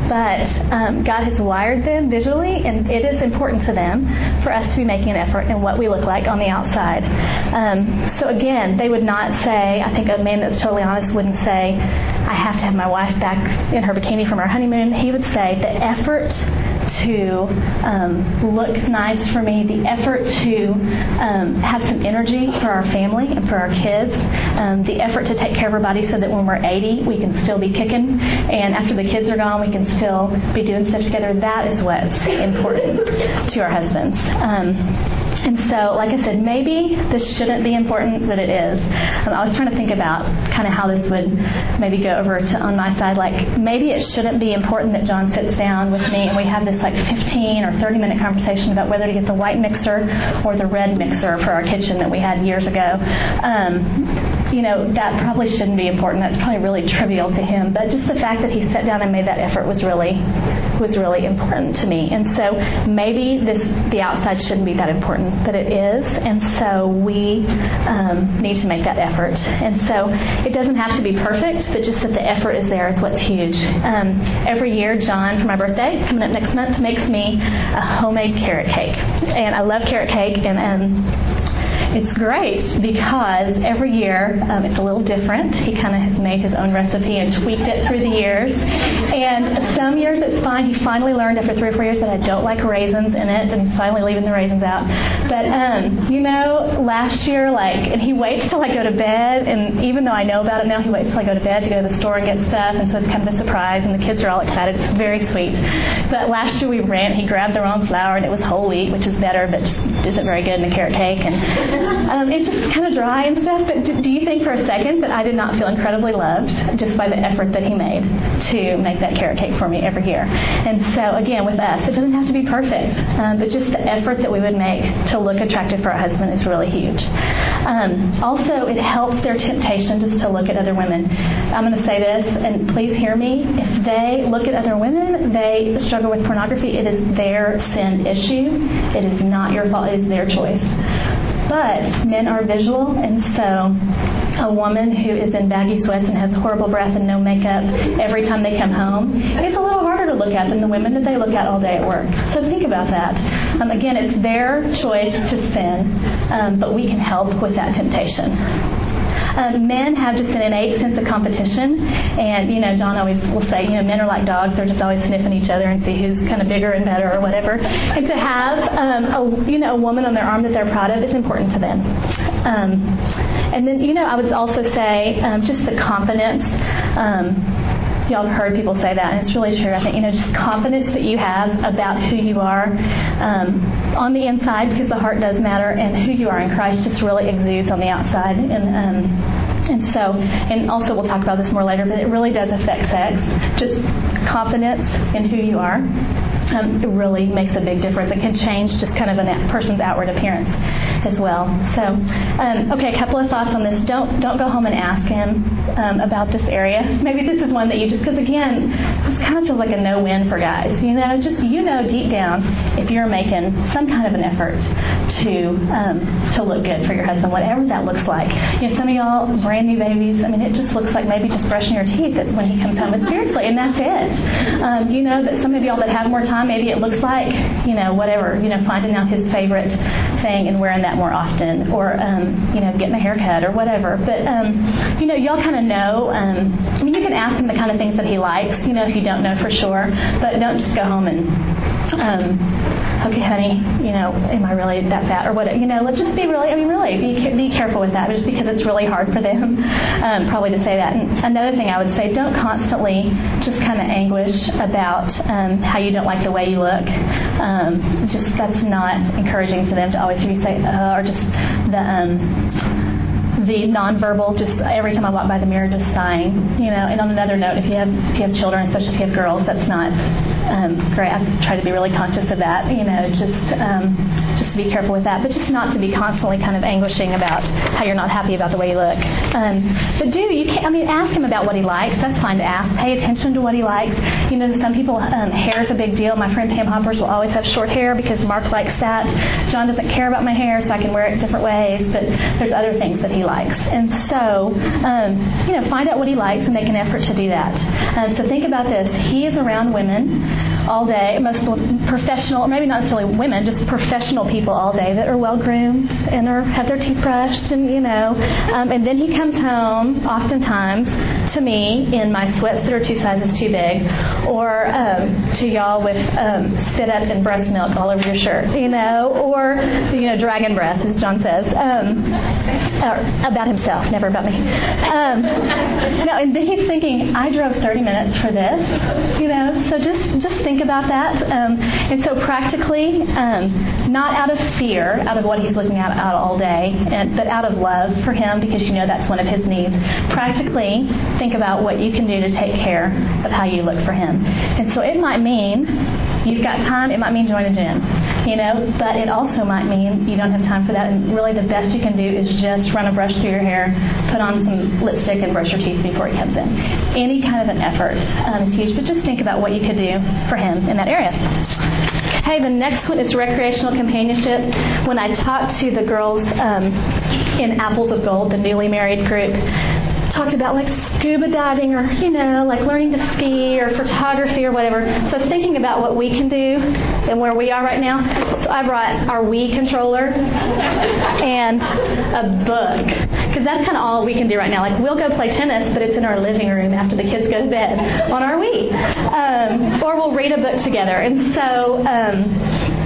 But um, God has wired them visually, and it is important to them for us to be making an effort in what we look like on the outside. Um, so, again, they would not say, I think a man that's totally honest wouldn't say, I have to have my wife back in her bikini from our honeymoon, he would say the effort to um, look nice for me, the effort to um, have some energy for our family and for our kids, um, the effort to take care of our body so that when we're 80, we can still be kicking, and after the kids are gone, we can still be doing stuff together. That is what's important to our husbands. And so, like I said, maybe this shouldn't be important, but it is. Um, I was trying to think about kind of how this would maybe go over to on my side. Like maybe it shouldn't be important that John sits down with me and we have this like 15 or 30 minute conversation about whether to get the white mixer or the red mixer for our kitchen that we had years ago. Um, you know, that probably shouldn't be important. That's probably really trivial to him. But just the fact that he sat down and made that effort was really was really important to me. And so maybe this the outside shouldn't be that important, but it is. And so we um, need to make that effort. And so it doesn't have to be perfect, but just that the effort is there is what's huge. Um, every year, John, for my birthday, coming up next month, makes me a homemade carrot cake. And I love carrot cake, and, and it's great because every year um, it's a little different. He kind of has made his own recipe and tweaked it through the years. And some years it's fine. He finally learned after three or four years that I don't like raisins in it, and he's finally leaving the raisins out. But um, you know, last year, like, and he waits till I go to bed, and even though I know about it now, he waits till I go to bed to go to the store and get stuff, and so it's kind of a surprise, and the kids are all excited. It's very sweet. But last year we ran, he grabbed the wrong flour, and it was whole wheat, which is better, but just isn't very good in a carrot cake. And um, it's just kind of dry and stuff. But do, do you think for a second that I did not feel incredibly loved just by the effort that he made to make that carrot cake for me every year? And so again, with us, it doesn't have to be perfect, um, but just the effort that we would make to look attractive for our husband is really huge. Um, also, it helps their temptation just to look at other women. I'm going to say this, and please hear me. If they look at other women, they struggle with pornography. It is their sin issue. It is not your fault. It is their choice. But men are visual, and so a woman who is in baggy sweats and has horrible breath and no makeup every time they come home, it's a little harder to look at than the women that they look at all day at work. So think about that. Um, again, it's their choice to sin, um, but we can help with that temptation. Um, men have just an innate sense of competition, and you know, John always will say, you know, men are like dogs; they're just always sniffing each other and see who's kind of bigger and better or whatever. And to have um, a you know a woman on their arm that they're proud of is important to them. Um, and then you know, I would also say um, just the confidence. Um, y'all have heard people say that, and it's really true. I think you know, just confidence that you have about who you are um, on the inside, because the heart does matter, and who you are in Christ just really exudes on the outside. And um, and so, and also we'll talk about this more later, but it really does affect sex. Just confidence in who you are um, it really makes a big difference. It can change just kind of a person's outward appearance as well. So, um, okay, a couple of thoughts on this. Don't don't go home and ask him um, about this area. Maybe this is one that you just because again, this kind of feels like a no-win for guys. You know, just you know deep down if you're making some kind of an effort to um, to look good for your husband, whatever that looks like. You know, some of y'all brand new babies. I mean, it just looks like maybe just brushing your teeth when he comes home. But seriously, and that's it. Um, you know, that some of y'all that have more time, maybe it looks like you know whatever. You know, finding out his favorite thing and wearing that more often, or um, you know, getting a haircut or whatever. But um, you know, y'all kind of know. Um, I mean, you can ask him the kind of things that he likes. You know, if you don't know for sure, but don't just go home and um, okay, honey, you know, am I really that fat or what? You know, let's just be really, I mean, really be, be careful with that just because it's really hard for them um, probably to say that. And another thing I would say, don't constantly just kind of anguish about um, how you don't like the way you look. Um, just that's not encouraging to them to always be say, uh, or just the um, the nonverbal, just every time I walk by the mirror, just sighing. You know, and on another note, if you have if you have children, especially if you have girls, that's not um, great. I try to be really conscious of that. You know, just um, just to be careful with that, but just not to be constantly kind of anguishing about how you're not happy about the way you look. Um, but do you can I mean, ask him about what he likes. That's fine to ask. Pay attention to what he likes. You know, some people um, hair is a big deal. My friend Pam Hoppers will always have short hair because Mark likes that. John doesn't care about my hair, so I can wear it different ways. But there's other things that he likes, and so um, you know, find out what he likes and make an effort to do that. Um, so think about this. He is around women all day, most professional, or maybe not necessarily women, just professional people all day that are well groomed and are have their teeth brushed, and you know. Um, and then he comes home, oftentimes, to me in my sweats that are two sizes too big, or um, to y'all with um, spit up and breast milk all over your shirt, you know, or you know, dragon breath, as John says, um, about himself, never about me. Um, no, and then he's thinking, I drove 30 minutes for this, you know. So just just think about that. Um, and so practically, um, not out of fear, out of what he's looking at out all day, and, but out of love for him because you know that's one of his needs. Practically, think about what you can do to take care of how you look for him. And so it might mean you've got time. It might mean join a gym, you know. But it also might mean you don't have time for that. And really, the best you can do is just run a brush through your hair, put on some lipstick, and brush your teeth before you come in. Any kind of an effort um, is huge. But just think about what you could do for him in that area. Hey, the next one is recreational companionship. When I talked to the girls um, in Apples of Gold, the newly married group, talked about like scuba diving or, you know, like learning to ski or photography or whatever. So thinking about what we can do and where we are right now. So I brought our Wii controller and a book because that's kind of all we can do right now. Like we'll go play tennis, but it's in our living room after the kids go to bed on our Wii. Um, or we'll read a book together. And so, um,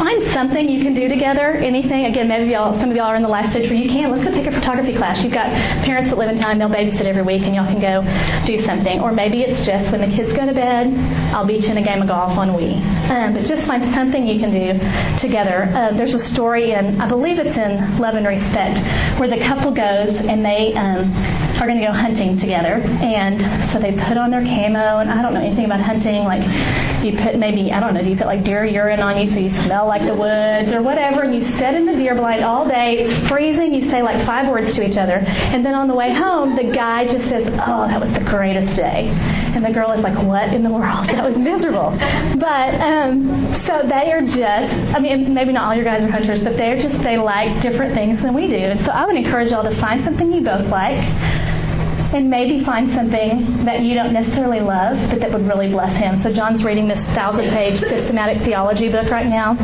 find something you can do together. Anything. Again, maybe y'all, some of y'all are in the life stage where you can. Let's go take a photography class. You've got parents that live in town. They'll babysit every week, and y'all can go do something. Or maybe it's just when the kids go to bed, I'll beat you in a game of golf on Wii. Um, but just find something you can do together. Uh, there's a story in, I believe it's in Love and Respect, where the couple goes and they um, are going to go hunting together. And so they put on their camo, and I don't know anything about hunting. Like you put maybe I don't know, do you put like deer urine on you so you smell like the woods or whatever, and you sit in the deer blind all day, it's freezing, you say like five words to each other, and then on the way home, the guy just says, "Oh, that was the greatest day," and the girl is like, "What in the world? That was miserable." But um, so they are just, I mean, maybe not all your guys are hunters, but they're just they like different things than we do, and so I would encourage y'all to find something you both like and maybe find something that you don't necessarily love, but that would really bless him. So John's reading this thousand page systematic theology book right now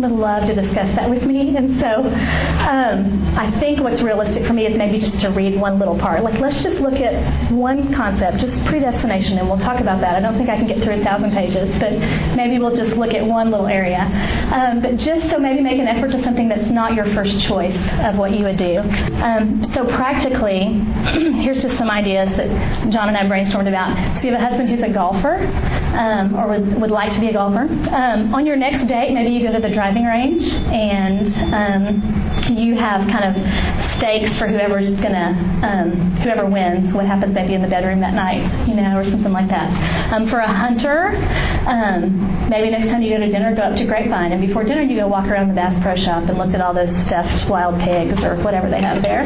would love to discuss that with me. And so um, I think what's realistic for me is maybe just to read one little part. Like, let's just look at one concept, just predestination, and we'll talk about that. I don't think I can get through a thousand pages, but maybe we'll just look at one little area. Um, but just so maybe make an effort to something that's not your first choice of what you would do. Um, so practically, here's just some ideas that John and I brainstormed about. So you have a husband who's a golfer, um, or would, would like to be a golfer. Um, on your next date, maybe you go to the driving range and um, you have kind of stakes for whoever's gonna um, whoever wins. What happens maybe in the bedroom that night, you know, or something like that. Um, for a hunter, um, maybe next time you go to dinner, go up to Grapevine, and before dinner you go walk around the Bass Pro Shop and look at all those stuffed wild pigs or whatever they have there.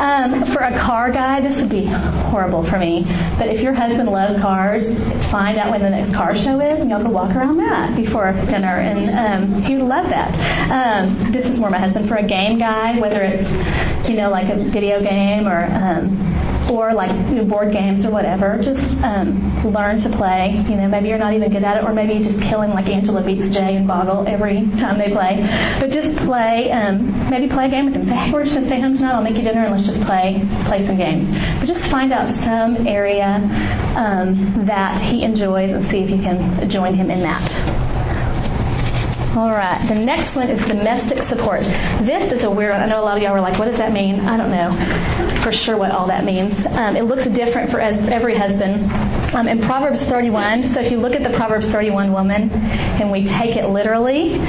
Um, for a car guy, this would be horrible for me. But if your husband loves cars, find out when the next car show is, and y'all go walk around that before dinner, and um, he would love that. Um, this is more my husband. For a game guy, whether it's you know like a video game or um, or like you know, board games or whatever. Just um, learn to play. You know, maybe you're not even good at it, or maybe you're just killing like Angela beats Jay and Boggle every time they play. But just play. Um, maybe play a game with him. Say, hey, we're just gonna stay home tonight. I'll make you dinner and let's just play play some games. But just find out some area um, that he enjoys and see if you can join him in that. All right. The next one is domestic support. This is a weird one. I know a lot of y'all were like, what does that mean? I don't know for sure what all that means. Um, it looks different for every husband. Um, in Proverbs 31, so if you look at the Proverbs 31 woman and we take it literally,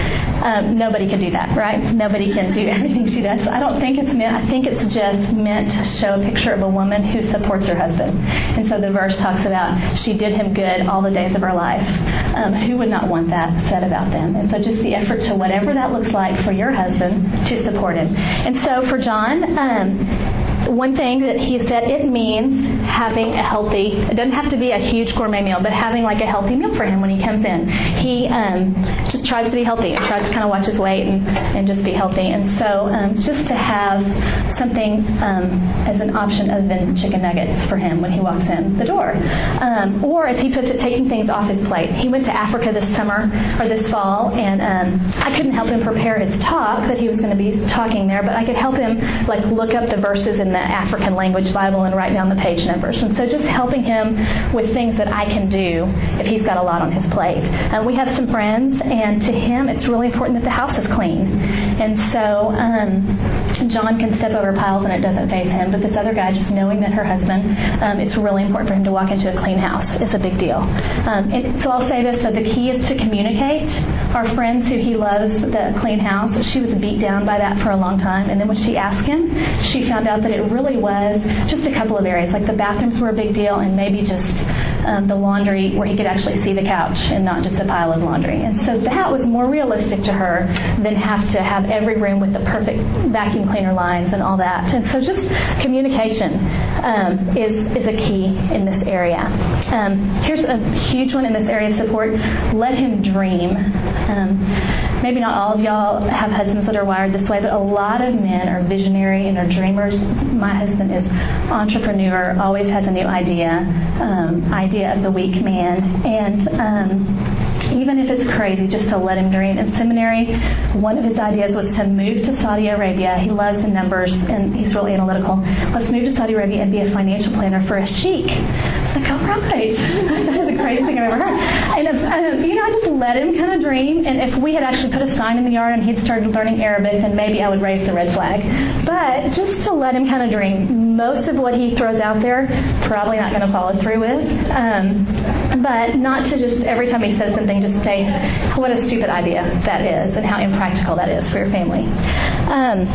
um, nobody can do that, right? Nobody can do everything she does. I don't think it's meant, I think it's just meant to show a picture of a woman who supports her husband. And so the verse talks about she did him good all the days of her life. Um, who would not want that said about them? And so just the effort to whatever that looks like for your husband to support him. And so for John, um, one thing that he said it means having a healthy. It doesn't have to be a huge gourmet meal, but having like a healthy meal for him when he comes in. He um, just tries to be healthy and tries to kind of watch his weight and, and just be healthy. And so um, just to have something um, as an option other than chicken nuggets for him when he walks in the door, um, or as he puts it, taking things off his plate. He went to Africa this summer or this fall, and um, I couldn't help him prepare his talk that he was going to be talking there, but I could help him like look up the verses in the African language Bible and write down the page numbers. And so just helping him with things that I can do if he's got a lot on his plate. Uh, we have some friends, and to him, it's really important that the house is clean. And so um, John can step over piles and it doesn't faze him, but this other guy, just knowing that her husband, um, it's really important for him to walk into a clean house. It's a big deal. Um, and so I'll say this: so the key is to communicate. Our friends who he loves the clean house, she was beat down by that for a long time, and then when she asked him, she found out that it really was just a couple of areas, like the bathrooms were a big deal, and maybe just um, the laundry where he could actually see the couch and not just a pile of laundry. And so that was more realistic to her than have to have every room with the perfect vacuum cleaner lines and all that. And so just communication um, is, is a key in this area. Um, here's a huge one in this area of support. Let him dream. Um, maybe not all of y'all have husbands that are wired this way, but a lot of men are visionary and are dreamers. My husband is entrepreneur, always has a new idea, um, idea of the week man, and um, even if it's crazy, just to let him dream. In seminary, one of his ideas was to move to Saudi Arabia. He loves the numbers and he's really analytical. Let's move to Saudi Arabia and be a financial planner for a sheikh. Like, all right. that is the craziest thing I've ever heard. And, if, you know, I just let him kind of dream. And if we had actually put a sign in the yard and he'd started learning Arabic, then maybe I would raise the red flag. But just to let him kind of dream. Most of what he throws out there, probably not going to follow through with. Um, but not to just every time he says something, just say what a stupid idea that is and how impractical that is for your family. Um,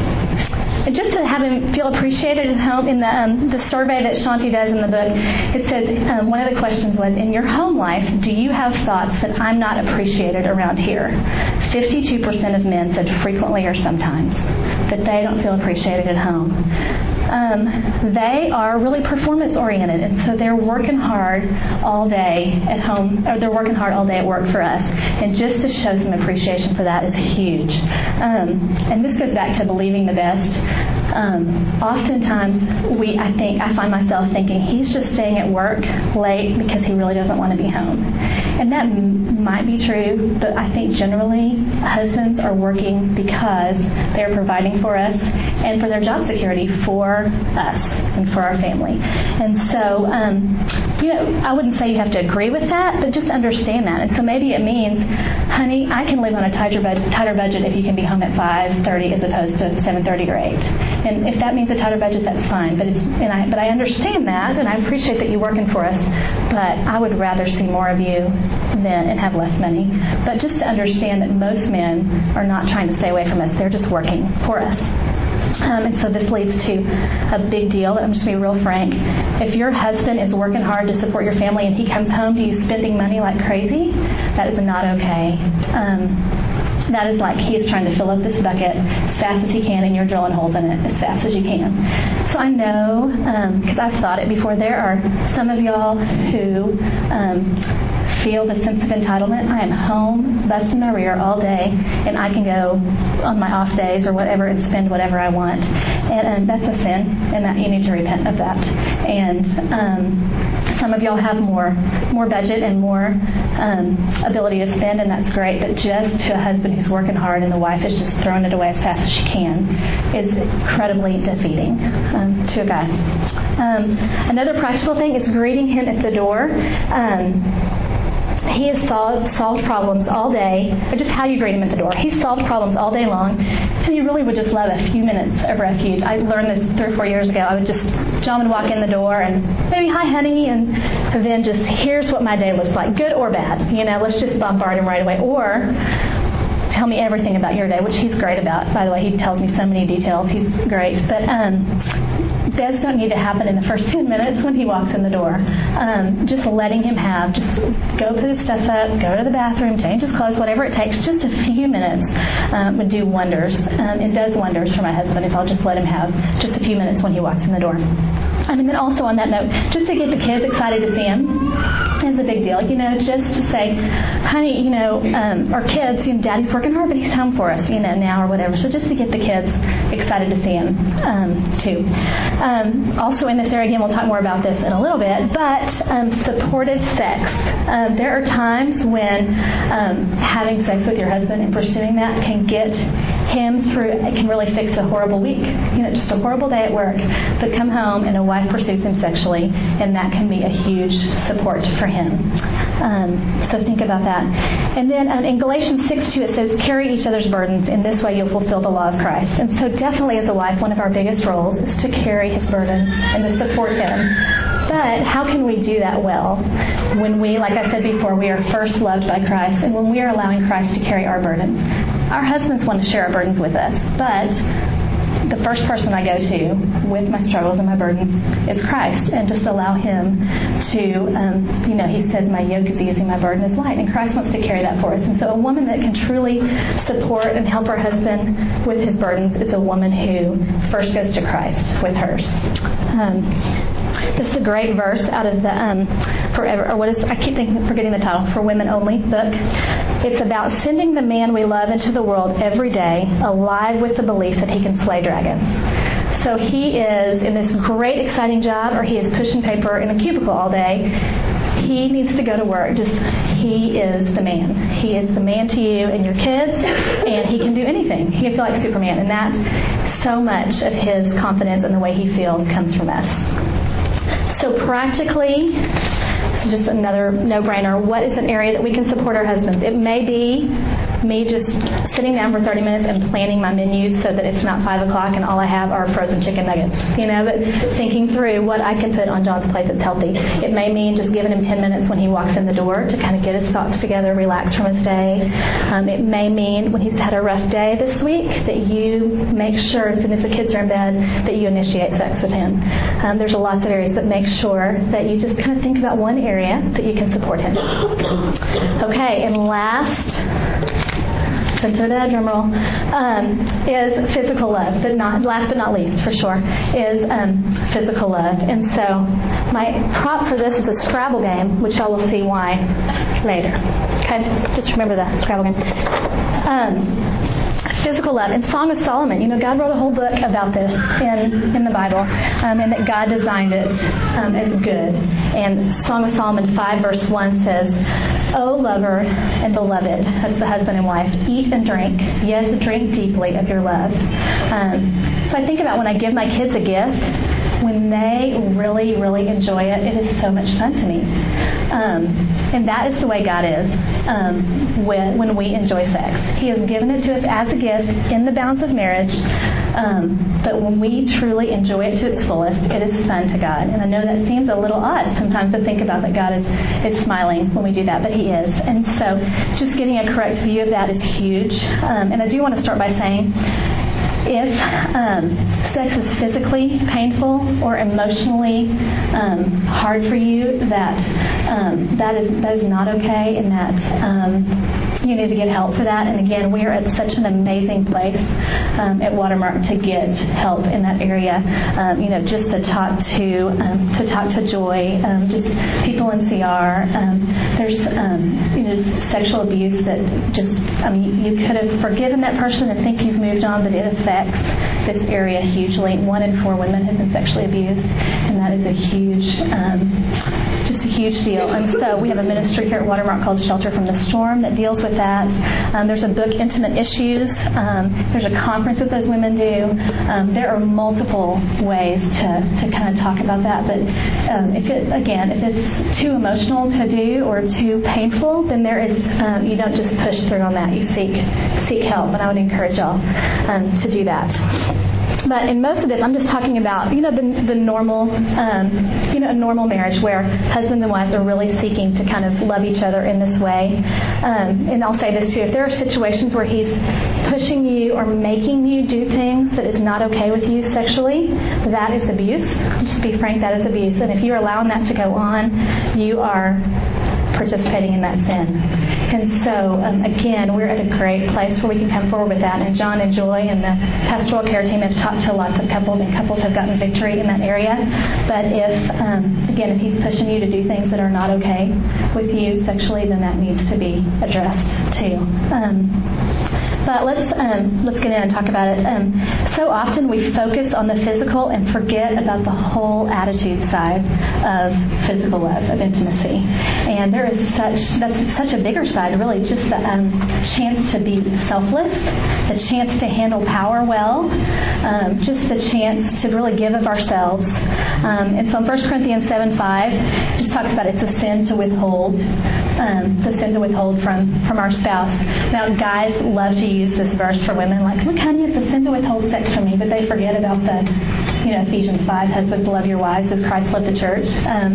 just to have him feel appreciated at home, in the, um, the survey that Shaunti does in the book, it says um, one of the questions was, in your home life, do you have thoughts that I'm not appreciated around here? 52% of men said frequently or sometimes that they don't feel appreciated at home. Um, they are really performance oriented, and so they're working hard all day at home, or they're working hard all day at work for us. And just to show some appreciation for that is huge. Um, and this goes back to believing the best. Um, oftentimes, we, I think, I find myself thinking he's just staying at work late because he really doesn't want to be home, and that m- might be true. But I think generally, husbands are working because they're providing for us and for their job security for us and for our family. And so, um, you know, I wouldn't say you have to agree with that, but just understand that. And so maybe it means, honey, I can live on a tighter budget, tighter budget if you can be home at 5:30 as opposed to 7:30 or 8. And if that means a tighter budget, that's fine. But it's, and I, but I understand that, and I appreciate that you're working for us. But I would rather see more of you than and have less money. But just to understand that most men are not trying to stay away from us; they're just working for us. Um, and so this leads to a big deal. I'm just going to be real frank. If your husband is working hard to support your family and he comes home to you spending money like crazy, that is not okay. Um, that is like he is trying to fill up this bucket as fast as he can, and you're drilling holes in it as fast as you can. So I know, because um, I've thought it before, there are some of y'all who um, feel the sense of entitlement. I am home, busting my rear all day, and I can go on my off days or whatever and spend whatever I want. And, and that's a sin, and that you need to repent of that. And um, some of y'all have more more budget and more um, ability to spend, and that's great. But just to a husband who's working hard and the wife is just throwing it away as fast as she can is incredibly defeating um, to a guy. Um, another practical thing is greeting him at the door. Um, he has solved, solved problems all day, or just how you greet him at the door. He's solved problems all day long, and you really would just love a few minutes of refuge. I learned this three or four years ago. I would just, John would walk in the door and maybe, hi, honey, and then just, here's what my day looks like, good or bad. You know, let's just bombard him right away. Or, tell me everything about your day, which he's great about. By the way, he tells me so many details. He's great. But um, beds don't need to happen in the first 10 minutes when he walks in the door. Um, just letting him have, just go put his stuff up, go to the bathroom, change his clothes, whatever it takes, just a few minutes um, would do wonders. Um, it does wonders for my husband if I'll just let him have just a few minutes when he walks in the door. Um, and then also on that note, just to get the kids excited to see him is a big deal. You know, just to say, honey, you know, um, our kids, you know, daddy's working hard, but he's home for us, you know, now or whatever. So just to get the kids excited to see him, um, too. Um, also in this area, again, we'll talk more about this in a little bit, but um, supportive sex. Um, there are times when um, having sex with your husband and pursuing that can get him through, it can really fix a horrible week. You know, just a horrible day at work, but come home and a wife pursues him sexually, and that can be a huge support for him. Um, so think about that. And then um, in Galatians 6 2, it says, carry each other's burdens. In this way, you'll fulfill the law of Christ. And so, definitely as a wife, one of our biggest roles is to carry his burdens and to support him. But how can we do that well when we, like I said before, we are first loved by Christ and when we are allowing Christ to carry our burdens? Our husbands want to share our burdens with us, but the first person I go to with my struggles and my burdens is Christ, and just allow Him to, um, you know, He says, "My yoke is easy, my burden is light," and Christ wants to carry that for us. And so, a woman that can truly support and help her husband with his burdens is a woman who first goes to Christ with hers. Um, this is a great verse out of the um, forever, or what is I keep thinking, forgetting the title for women only book. It's about sending the man we love into the world every day, alive with the belief that he can slay dragons. So he is in this great, exciting job, or he is pushing paper in a cubicle all day. He needs to go to work. Just he is the man. He is the man to you and your kids, and he can do anything. He can feel like Superman, and that so much of his confidence and the way he feels comes from us. So practically, just another no-brainer. What is an area that we can support our husbands? It may be me just sitting down for 30 minutes and planning my menus so that it's not 5 o'clock and all I have are frozen chicken nuggets. You know, but thinking through what I can put on John's plate that's healthy. It may mean just giving him 10 minutes when he walks in the door to kind of get his thoughts together, relax from his day. Um, it may mean when he's had a rough day this week that you make sure, as soon as the kids are in bed, that you initiate sex with him. Um, there's a lots of areas, but make sure that you just kind of think about one area that you can support him. Okay, and last consider drum roll, um, is physical love, but not last but not least, for sure, is um, physical love. And so my prop for this is a Scrabble game, which I will see why later. Okay, just remember that Scrabble game. Um, physical love. In Song of Solomon, you know, God wrote a whole book about this in, in the Bible, um, and that God designed it um, as good. And Song of Solomon 5, verse 1 says, O lover and beloved, that's the husband and wife, eat and drink. Yes, drink deeply of your love. Um, so I think about when I give my kids a gift, when they really, really enjoy it, it is so much fun to me. Um, and that is the way God is um, when, when we enjoy sex. He has given it to us as a gift in the bounds of marriage. Um, but when we truly enjoy it to its fullest, it is fun to God. And I know that seems a little odd sometimes to think about that God is, is smiling when we do that, but He is. And so just getting a correct view of that is huge. Um, and I do want to start by saying, if um, sex is physically painful or emotionally um, hard for you, that um, that is that is not okay, and that um, you need to get help for that. And again, we are at such an amazing place um, at Watermark to get help in that area. Um, you know, just to talk to to talk to Joy, just people in CR. there's you know sexual abuse that just I mean you could have forgiven that person and think you've moved on, but it affects this area hugely. One in four women have been sexually abused, and that is a huge, um, just a huge deal. And so we have a ministry here at Watermark called Shelter from the Storm that deals with that. Um, there's a book, Intimate Issues. Um, there's a conference that those women do. Um, there are multiple ways to, to kind of talk about that. But um, if it, again, if it's too emotional to do or too painful, then there is, um, you don't just push through on that. You seek seek help, and I would encourage y'all to do that. But in most of this, I'm just talking about you know the, the normal um, you know a normal marriage where husband and wife are really seeking to kind of love each other in this way. Um, and I'll say this too: if there are situations where he's pushing you or making you do things that is not okay with you sexually, that is abuse. Just be frank, that is abuse. And if you're allowing that to go on, you are participating in that sin. And so, um, again, we're at a great place where we can come forward with that. And John and Joy and the pastoral care team have talked to lots of couples, and couples have gotten victory in that area. But if, um, again, if he's pushing you to do things that are not okay with you sexually, then that needs to be addressed too. Um, but let's um, let's get in and talk about it. Um, so often we focus on the physical and forget about the whole attitude side of physical love, of intimacy. And there is such that's such a bigger side, really, just the um, chance to be selfless, the chance to handle power well, um, just the chance to really give of ourselves. Um, and so in 1 Corinthians 7 5, just talks about it's a sin to withhold, um, the sin to withhold from, from our spouse. Now, guys love to use this verse for women, like, look, honey, it's a sin to withhold sex from me, but they forget about the, you know, Ephesians 5, husbands love your wives as Christ loved the church. Um,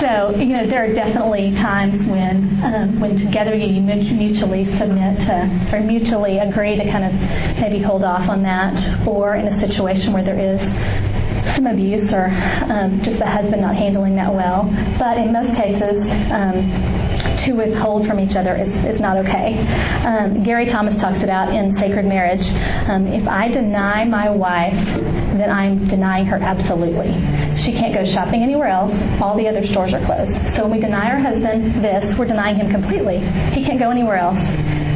so, you know, there are definitely times when, um, when together you mutually submit to, or mutually agree to kind of maybe hold off on that, or in a situation where there is some abuse or um, just the husband not handling that well. But in most cases, um, to withhold from each other is not okay. Um, Gary Thomas talks about in Sacred Marriage um, if I deny my wife, then I'm denying her absolutely. She can't go shopping anywhere else. All the other stores are closed. So when we deny our husband this, we're denying him completely. He can't go anywhere else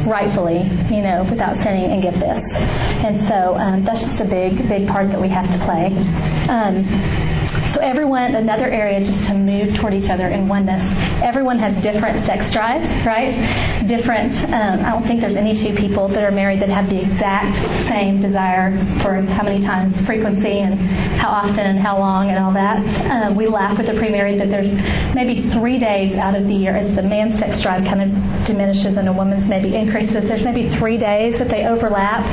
rightfully, you know, without sinning and get this. And so um, that's just a big, big part that we have to play. Um, so everyone, another area just to move toward each other in oneness. Everyone has different sex drive, right? Different. Um, I don't think there's any two people that are married that have the exact same desire for how many times, frequency, and how often, and how long, and all that. Um, we laugh with the pre-married that there's maybe three days out of the year as the man's sex drive kind of diminishes and a woman's maybe increases. There's maybe three days that they overlap,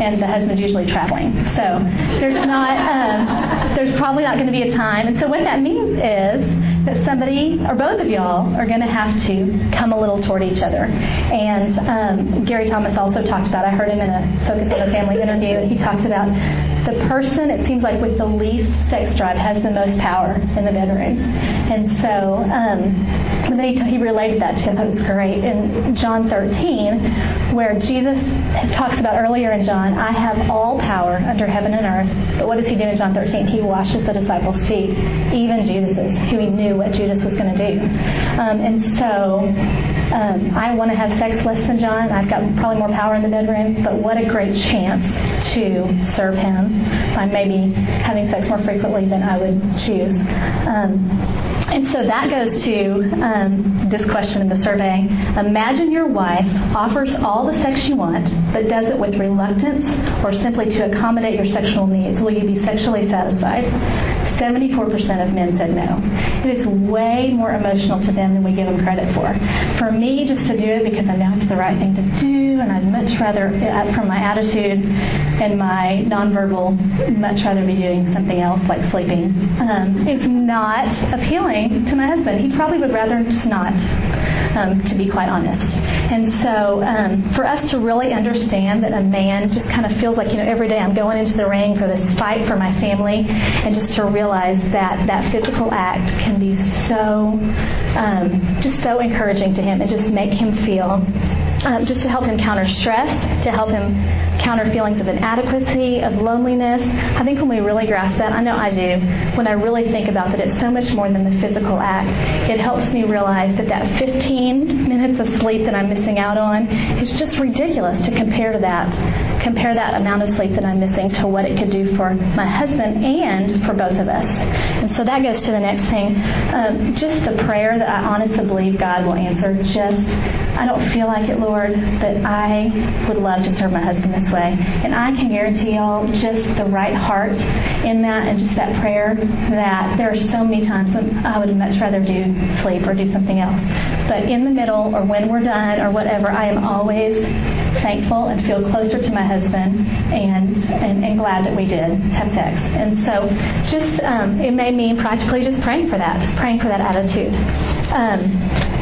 and the husband's usually traveling. So there's not. Um, there's probably not going to be a time time. And so what that means is that somebody or both of y'all are going to have to come a little toward each other. And um, Gary Thomas also talked about, I heard him in a Focus on the Family interview, and he talked about the person, it seems like, with the least sex drive has the most power in the bedroom. And so um, then he, he related that to, it was great, in John 13, where Jesus talks about earlier in John, I have all power under heaven and earth. But what does he do in John 13? He washes the disciples' feet, even Jesus', who he knew what Judas was going to do. Um, and so um, I want to have sex less than John. I've got probably more power in the bedroom, but what a great chance to serve him by maybe having sex more frequently than I would choose. Um, and so that goes to um, this question in the survey. Imagine your wife offers all the sex you want, but does it with reluctance or simply to accommodate your sexual needs. Will you be sexually satisfied? 74% of men said no. It is way more emotional to them than we give them credit for. For me, just to do it because I know it's the right thing to do, and I'd much rather, uh, from my attitude and my nonverbal, much rather be doing something else like sleeping. Um, it's not appealing to my husband. He probably would rather just not, um, to be quite honest. And so, um, for us to really understand that a man just kind of feels like, you know, every day I'm going into the ring for this fight for my family, and just to realize that that physical act can be so, um, just so encouraging to him and just make him feel um, just to help him counter stress, to help him counter feelings of inadequacy, of loneliness. I think when we really grasp that, I know I do, when I really think about that it's so much more than the physical act, it helps me realize that that 15 minutes of sleep that I'm missing out on is just ridiculous to compare to that, compare that amount of sleep that I'm missing to what it could do for my husband and for both of us. And so that goes to the next thing. Um, just the prayer that I honestly believe God will answer. Just I don't feel like it, Lord, that I would love to serve my husband this way. And I can guarantee y'all just the right heart in that and just that prayer that there are so many times when I would much rather do sleep or do something else. But in the middle or when we're done or whatever, I am always thankful and feel closer to my husband and, and, and glad that we did have sex. And so just, um, it may mean practically just praying for that, praying for that attitude. Um,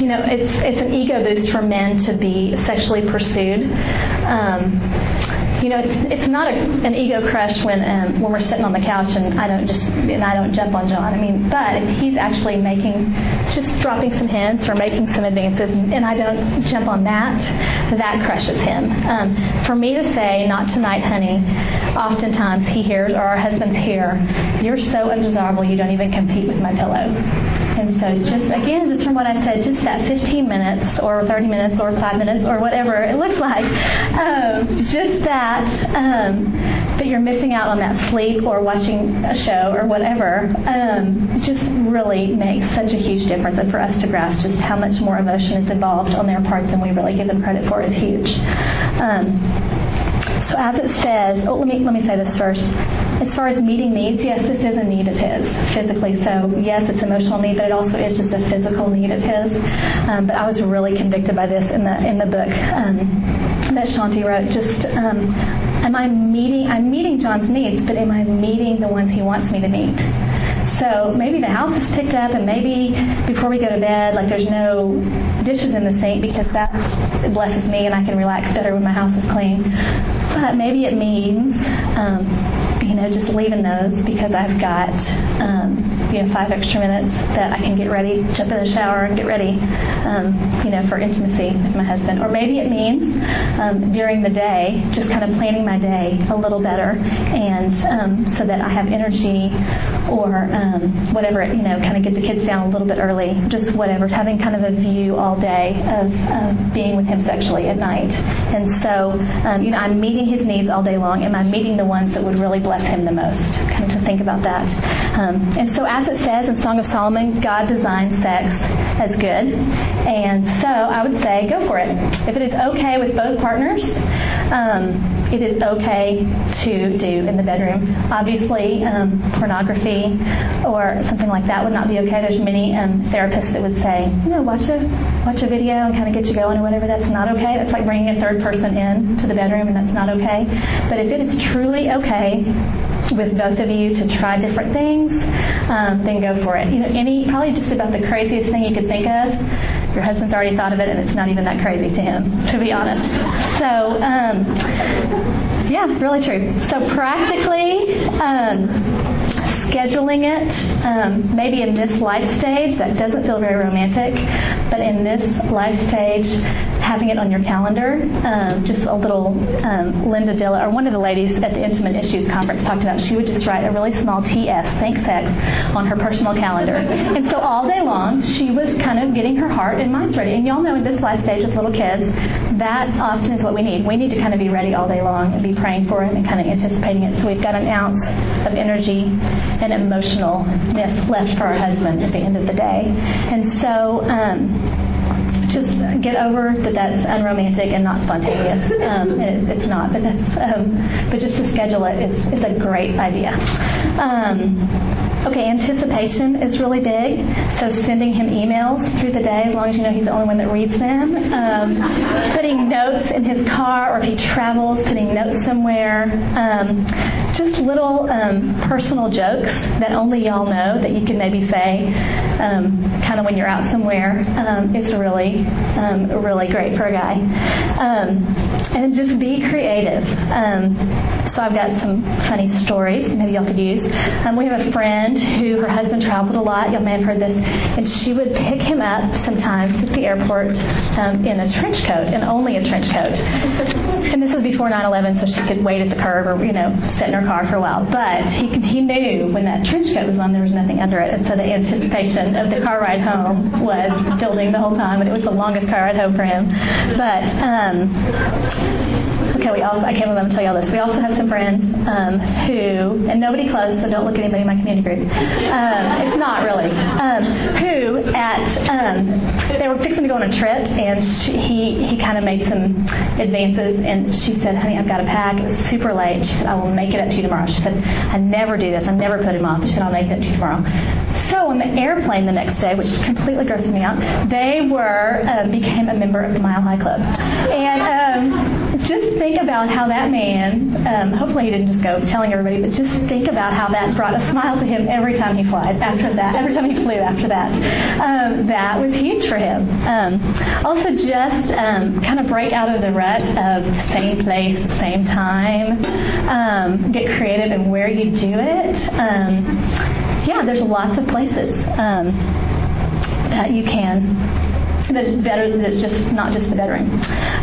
you know, it's it's an ego boost for men to be sexually pursued. Um, you know, it's it's not a, an ego crush when um, when we're sitting on the couch and I don't just and I don't jump on John. I mean, but if he's actually making just dropping some hints or making some advances and I don't jump on that, that crushes him. Um, for me to say, "Not tonight, honey," oftentimes he hears or our husbands hear, "You're so undesirable. You don't even compete with my pillow." And so just, again, just from what I said, just that 15 minutes or 30 minutes or 5 minutes or whatever it looks like, um, just that, um, that you're missing out on that sleep or watching a show or whatever, um, just really makes such a huge difference. And for us to grasp just how much more emotion is involved on their part than we really give them credit for is huge. Um, so as it says, oh, let me let me say this first. As far as meeting needs, yes, this is a need of his physically. So yes, it's emotional need, but it also is just a physical need of his. Um, but I was really convicted by this in the in the book um, that Shaunti wrote. Just um, am I meeting? I'm meeting John's needs, but am I meeting the ones he wants me to meet? So maybe the house is picked up, and maybe before we go to bed, like there's no dishes in the sink because that blesses me, and I can relax better when my house is clean. But maybe it means um, you know, just leaving those because I've got, um, you know, five extra minutes that I can get ready, jump in the shower and get ready, um, you know, for intimacy with my husband. Or maybe it means um, during the day, just kind of planning my day a little better and um, so that I have energy or um, whatever, you know, kind of get the kids down a little bit early, just whatever, having kind of a view all day of um, being with him sexually at night. And so, um, you know, I'm meeting his needs all day long. Am I meeting the ones that would really bless him the most? Kind of to think about that. Um, and so, as it says in Song of Solomon, God designed sex as good. And so, I would say go for it. If it is okay with both partners, um, it is okay to do in the bedroom. Obviously, um, pornography or something like that would not be okay. There's many um, therapists that would say, you know, watch a watch a video and kind of get you going or whatever. That's not okay. That's like bringing a third person in to the bedroom, and that's not okay. But if it is truly okay with both of you to try different things, um, then go for it. You know, any probably just about the craziest thing you could think of. Your husband's already thought of it, and it's not even that crazy to him, to be honest. So, um, yeah, really true. So practically. Um, scheduling it, um, maybe in this life stage, that doesn't feel very romantic, but in this life stage, having it on your calendar, um, just a little um, Linda Dillow, or one of the ladies at the Intimate Issues Conference talked about, she would just write a really small TS, thank sex, on her personal calendar. And so all day long, she was kind of getting her heart and mind ready. And y'all know in this life stage with little kids, that often is what we need. We need to kind of be ready all day long and be praying for it and kind of anticipating it. So we've got an ounce of energy and emotionalness left for our husband at the end of the day. And so, um, just get over that that's unromantic and not spontaneous. Um, it, it's not, but um, but just to schedule it, it is, is a great idea. Um, Okay, anticipation is really big. So sending him emails through the day, as long as you know he's the only one that reads them. Um, putting notes in his car, or if he travels, putting notes somewhere. Um, just little um, personal jokes that only y'all know that you can maybe say, um, kind of when you're out somewhere. Um, it's really, really great for a guy. and just be creative. So I've got some funny stories maybe y'all could use. we have a friend who her husband traveled a lot. Y'all may have heard this. And she would pick him up sometimes at the airport um, in a trench coat and only a trench coat. and this was before 9/11, so she could wait at the curb or you know sit in her car for a while. But he he knew when that trench coat was on, there was nothing under it, and so the anticipation of the car ride home was building the whole time, and it was the longest car ride home for him. But um, Okay, we also, I can't remember to tell you all this. We also have some friends um, who, and nobody close, so don't look at anybody in my community group. Um, it's not really. Um, who at um, they were fixing to go on a trip, and she, he he kind of made some advances, and she said, "Honey, I've got to pack. It's super late." She said, "I will make it up to you tomorrow." She said, "I never do this. I never put him off." She said, "I'll make it up to you tomorrow." So on the airplane the next day, which completely grossed me out, they were uh, became a member of the Mile High Club, and. Just think about how that man, um, hopefully he didn't just go telling everybody, but just think about how that brought a smile to him every time he flied after that, every time he flew after that. Um, that was huge for him. Um, also, just um, kind of break out of the rut of same place, same time. Um, get creative in where you do it. Um, yeah, there's lots of places that you can that's better. That's just not just the bedroom.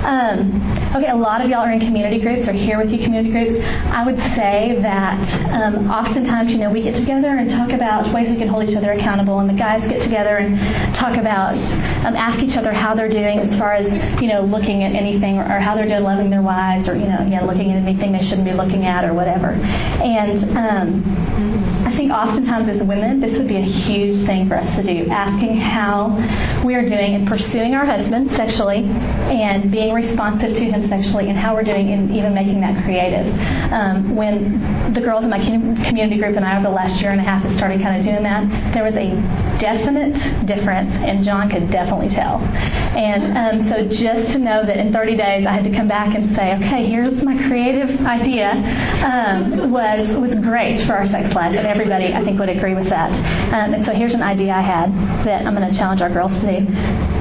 Um, okay, a lot of y'all are in community groups or here with you community groups. I would say that um, oftentimes, you know, we get together and talk about ways we can hold each other accountable, and the guys get together and talk about, um, ask each other how they're doing as far as you know, looking at anything or, how they're doing loving their wives, or you know, yeah, looking at anything they shouldn't be looking at or whatever. And um, think oftentimes as women, this would be a huge thing for us to do, asking how we are doing in pursuing our husband sexually and being responsive to him sexually and how we're doing in even making that creative. Um, when the girls in my community group and I over the last year and a half have started kind of doing that, there was a definite difference and John could definitely tell. And um, so just to know that in 30 days I had to come back and say, okay, here's my creative idea um, was, was great for our sex life and everybody I think would agree with that. Um, and so here's an idea I had that I'm going to challenge our girls to do.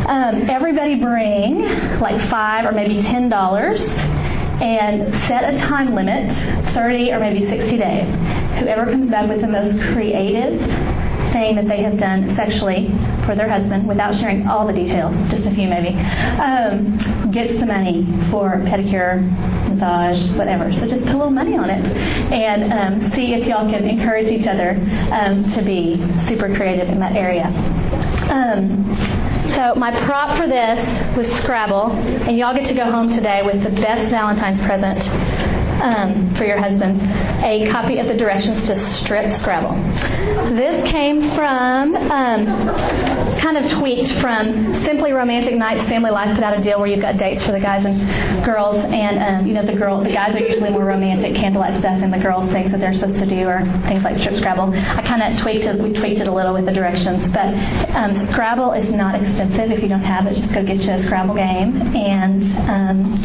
Um, everybody bring like five or maybe ten dollars and set a time limit 30 or maybe 60 days. Whoever comes back with the most creative thing that they have done sexually for their husband without sharing all the details, just a few maybe, um, gets the money for pedicure, massage, whatever. So just put a little money on it and um, see if y'all can encourage each other um, to be super creative in that area. Um, so my prop for this was Scrabble, and y'all get to go home today with the best Valentine's present um, for your husband a copy of the directions to strip Scrabble. This came from, um, kind of tweaked from Simply Romantic Nights Family Life put out a deal where you've got dates for the guys and girls, and um, you know the girl, the guys are usually more romantic candlelight stuff, and the girls things that they're supposed to do are things like strip Scrabble. I kind of tweaked it, we tweaked it a little with the directions, but um, Scrabble is not expensive. If you don't have it, just go get you a Scrabble game, and um,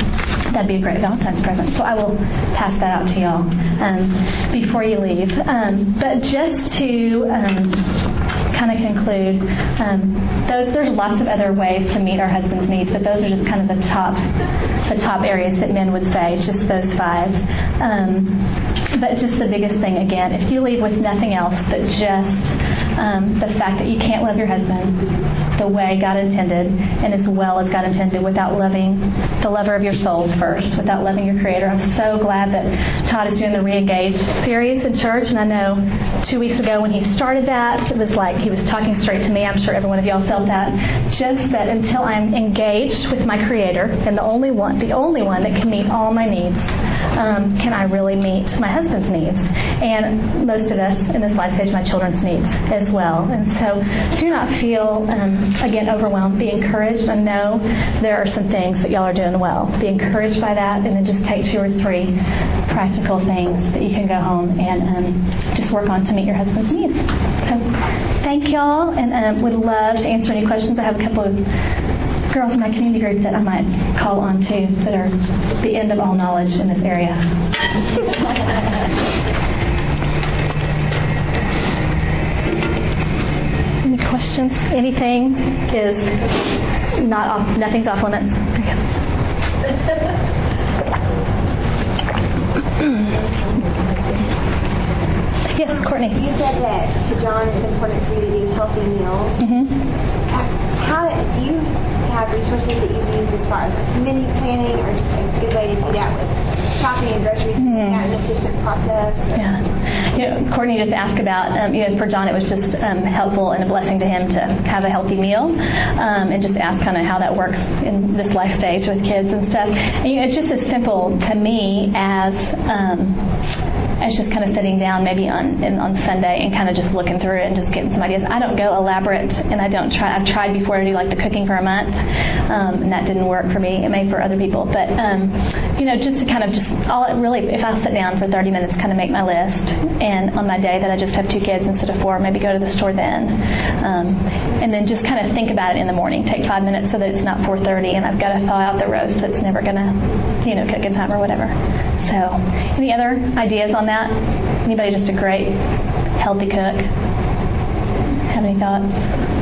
that'd be a great Valentine's present. So I will pass that out to y'all um, before you leave. Um, but just to um, kind of conclude, um, those, there's lots of other ways to meet our husband's needs, but those are just kind of the top, the top areas that men would say, just those five. Um, but just the biggest thing again, if you leave with nothing else but just um, the fact that you can't love your husband the way God intended and as well as God intended without loving the lover of your soul first, without loving your Creator. I'm so glad that Todd is doing the Reengage series in church, and I know two weeks ago when he started that, it was like he was talking straight to me. I'm sure every one of y'all felt that. Just that until I'm engaged with my Creator and the only one, the only one that can meet all my needs, um, can I really meet my husband's needs? And most of us in this life stage, my children's needs as well. And so do not feel, um, again, overwhelmed. Be encouraged and know there are some things that y'all are doing well. Be encouraged by that and then just take two or three practical things that you can go home and um, just work on to meet your husband's needs. So thank y'all and um, would love to answer any questions. I have a couple of girls in my community group that I might call on too that are the end of all knowledge in this area. Any questions? Anything is not off, nothing's off limits. yes, Courtney. You said that to John it's important for you to eat healthy meals. Mm-hmm. How do you have resources that you use as far as menu planning or just a good way to do that with shopping and groceries, mm-hmm. that an efficient process? Yeah. You know, Courtney just asked about, um, you know, for John, it was just um, helpful and a blessing to him to have a healthy meal um, and just ask kind of how that works in this life stage with kids and stuff. And, you know, it's just as simple to me as um, as just kind of sitting down maybe on in, on Sunday and kind of just looking through it and just getting some ideas. I don't go elaborate, and I don't try. I've tried before to do like the cooking for a month, um, and that didn't work for me. It may for other people, but um, you know, just to kind of just all really, if I sit down for 30 minutes, kind of make my list, and on my day that I just have two kids instead of four, maybe go to the store then, um, and then just kind of think about it in the morning. Take five minutes so that it's not 4:30, and I've got to thaw out the roast that's never gonna, you know, cook in time or whatever. So, any other ideas on that? Anybody just a great, healthy cook? Have any thoughts?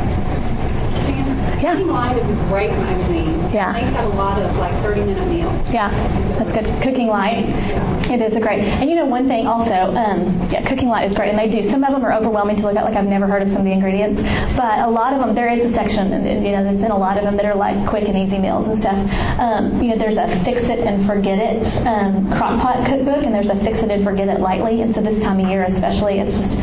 Yeah. Cooking Light is a great magazine. Yeah. They have a lot of like 30 minute meals. Yeah, that's good. Cooking Light. It is a great. And you know one thing also, um, yeah, Cooking Light is great, and they do. Some of them are overwhelming to look at. Like I've never heard of some of the ingredients, but a lot of them there is a section. You know, there's been a lot of them that are like quick and easy meals and stuff. Um, you know, there's a fix it and forget it um, crock pot cookbook, and there's a fix it and forget it lightly. And so this time of year especially, it's just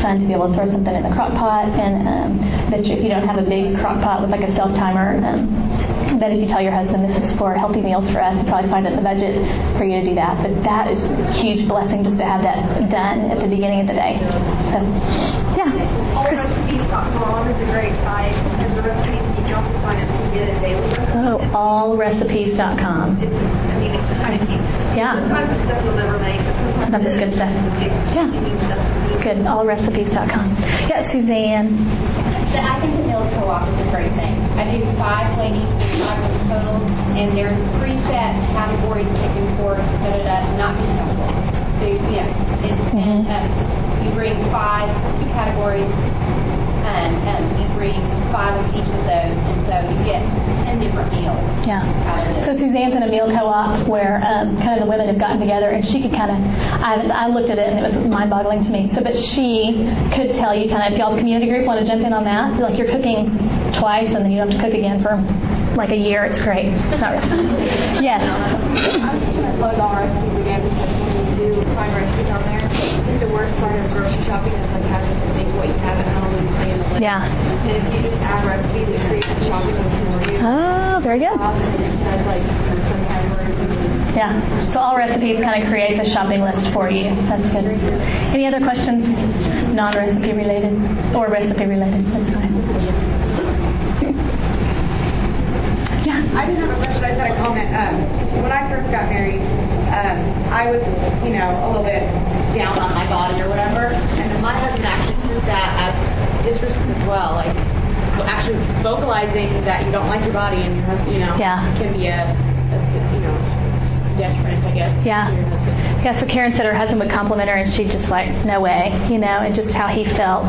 fun to be able to throw something in the crock pot. And um, if you don't have a big crock pot with like a self timer. Um, but if you tell your husband this is for healthy meals for us, you probably find it in the budget for you to do that. But that is a huge blessing just to have that done at the beginning of the day. So, yeah. Allrecipes.com is a great site. There's a recipes you don't find it to get it daily. Oh, allrecipes.com. It's, mean, it's tiny. Yeah. Sometimes the stuff you'll never make. Sometimes it's good stuff. Yeah. Good. Allrecipes.com. Yeah, Suzanne. So I think the meal co-op is a great thing. I do five ladies, five women total, and there's preset categories, chicken, pork, da da da, not just chemical. So, you know, it's, mm-hmm. um, you bring five, two categories, and um, you bring five of each of those, and so you get ten different meals. Yeah. So Suzanne's in a meal co-op where um, kind of the women have gotten together, and she could kind of, I, I looked at it and it was mind-boggling to me. So, but she could tell you kind of if y'all the community group want to jump in on that, so like you're cooking twice and then you don't have to cook again for like a year. It's great. It's not yes. You find recipes on there, I think the worst part of grocery shopping is like having to think what you have at home and stay in the list. Yeah. And if you just add recipes, it creates a shopping list for you. Oh, very good. Um, yeah. So all recipes kind of create the shopping list for you. That's good. Any other questions? Non-recipe related or recipe related? That's fine. yeah. I just have a question. I just had a comment. Um, when I first got married, um, I was, you know, a little bit down on my body or whatever, and then my husband actually took that as disrespect as well. Like actually vocalizing that you don't like your body and you know yeah. can be a, a you know detriment, I guess. Yeah. Yeah, so Karen said her husband would compliment her, and she'd just like, no way, you know, and just how he felt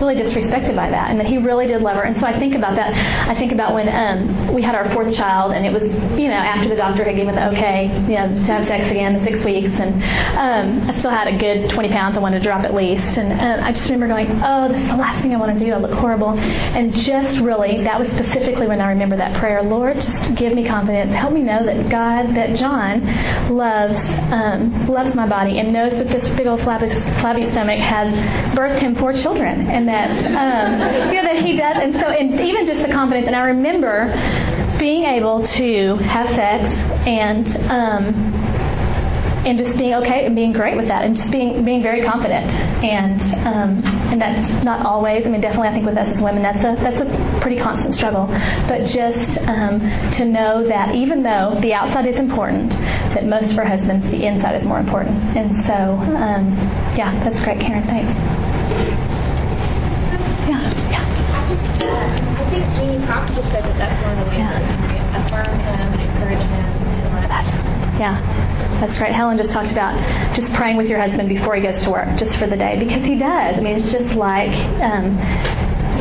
really disrespected by that, and that he really did love her. And so I think about that. I think about when um, we had our fourth child, and it was, you know, after the doctor had given the okay, you know, to have sex again in six weeks, and um, I still had a good 20 pounds I wanted to drop at least. And uh, I just remember going, oh, this is the last thing I want to do. I look horrible. And just really, that was specifically when I remember that prayer Lord, just give me confidence. Help me know that God, that John, loves um, loves my body and knows that this big old flabby, flabby stomach has birthed him four children, and that um, you know that he does. And so, and even just the confidence. And I remember being able to have sex and. Um, and just being okay and being great with that and just being being very confident. And um, and that's not always I mean definitely I think with us as women that's a that's a pretty constant struggle. But just um, to know that even though the outside is important that most for husbands the inside is more important. And so um, yeah that's great Karen. Thanks. Yeah yeah. I think Jeannie Cox just said that that's one of the ways yeah. affirm him and encourage him and let yeah, that's great. Helen just talked about just praying with your husband before he goes to work, just for the day, because he does. I mean, it's just like um,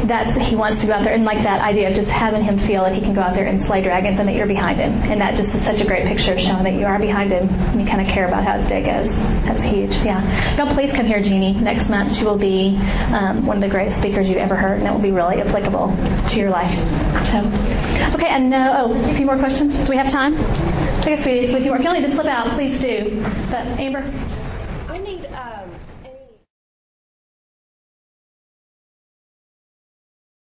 that's he wants to go out there and like that idea of just having him feel that he can go out there and slay dragons and that you're behind him. And that just is such a great picture of showing that you are behind him and you kind of care about how his day goes. That's huge. Yeah. Now please come here, Jeannie. Next month she will be um, one of the greatest speakers you've ever heard, and it will be really applicable to your life. So, okay, and no, oh, a few more questions. Do we have time? I guess we, if you, if you to slip out, please do. But Amber. I need um,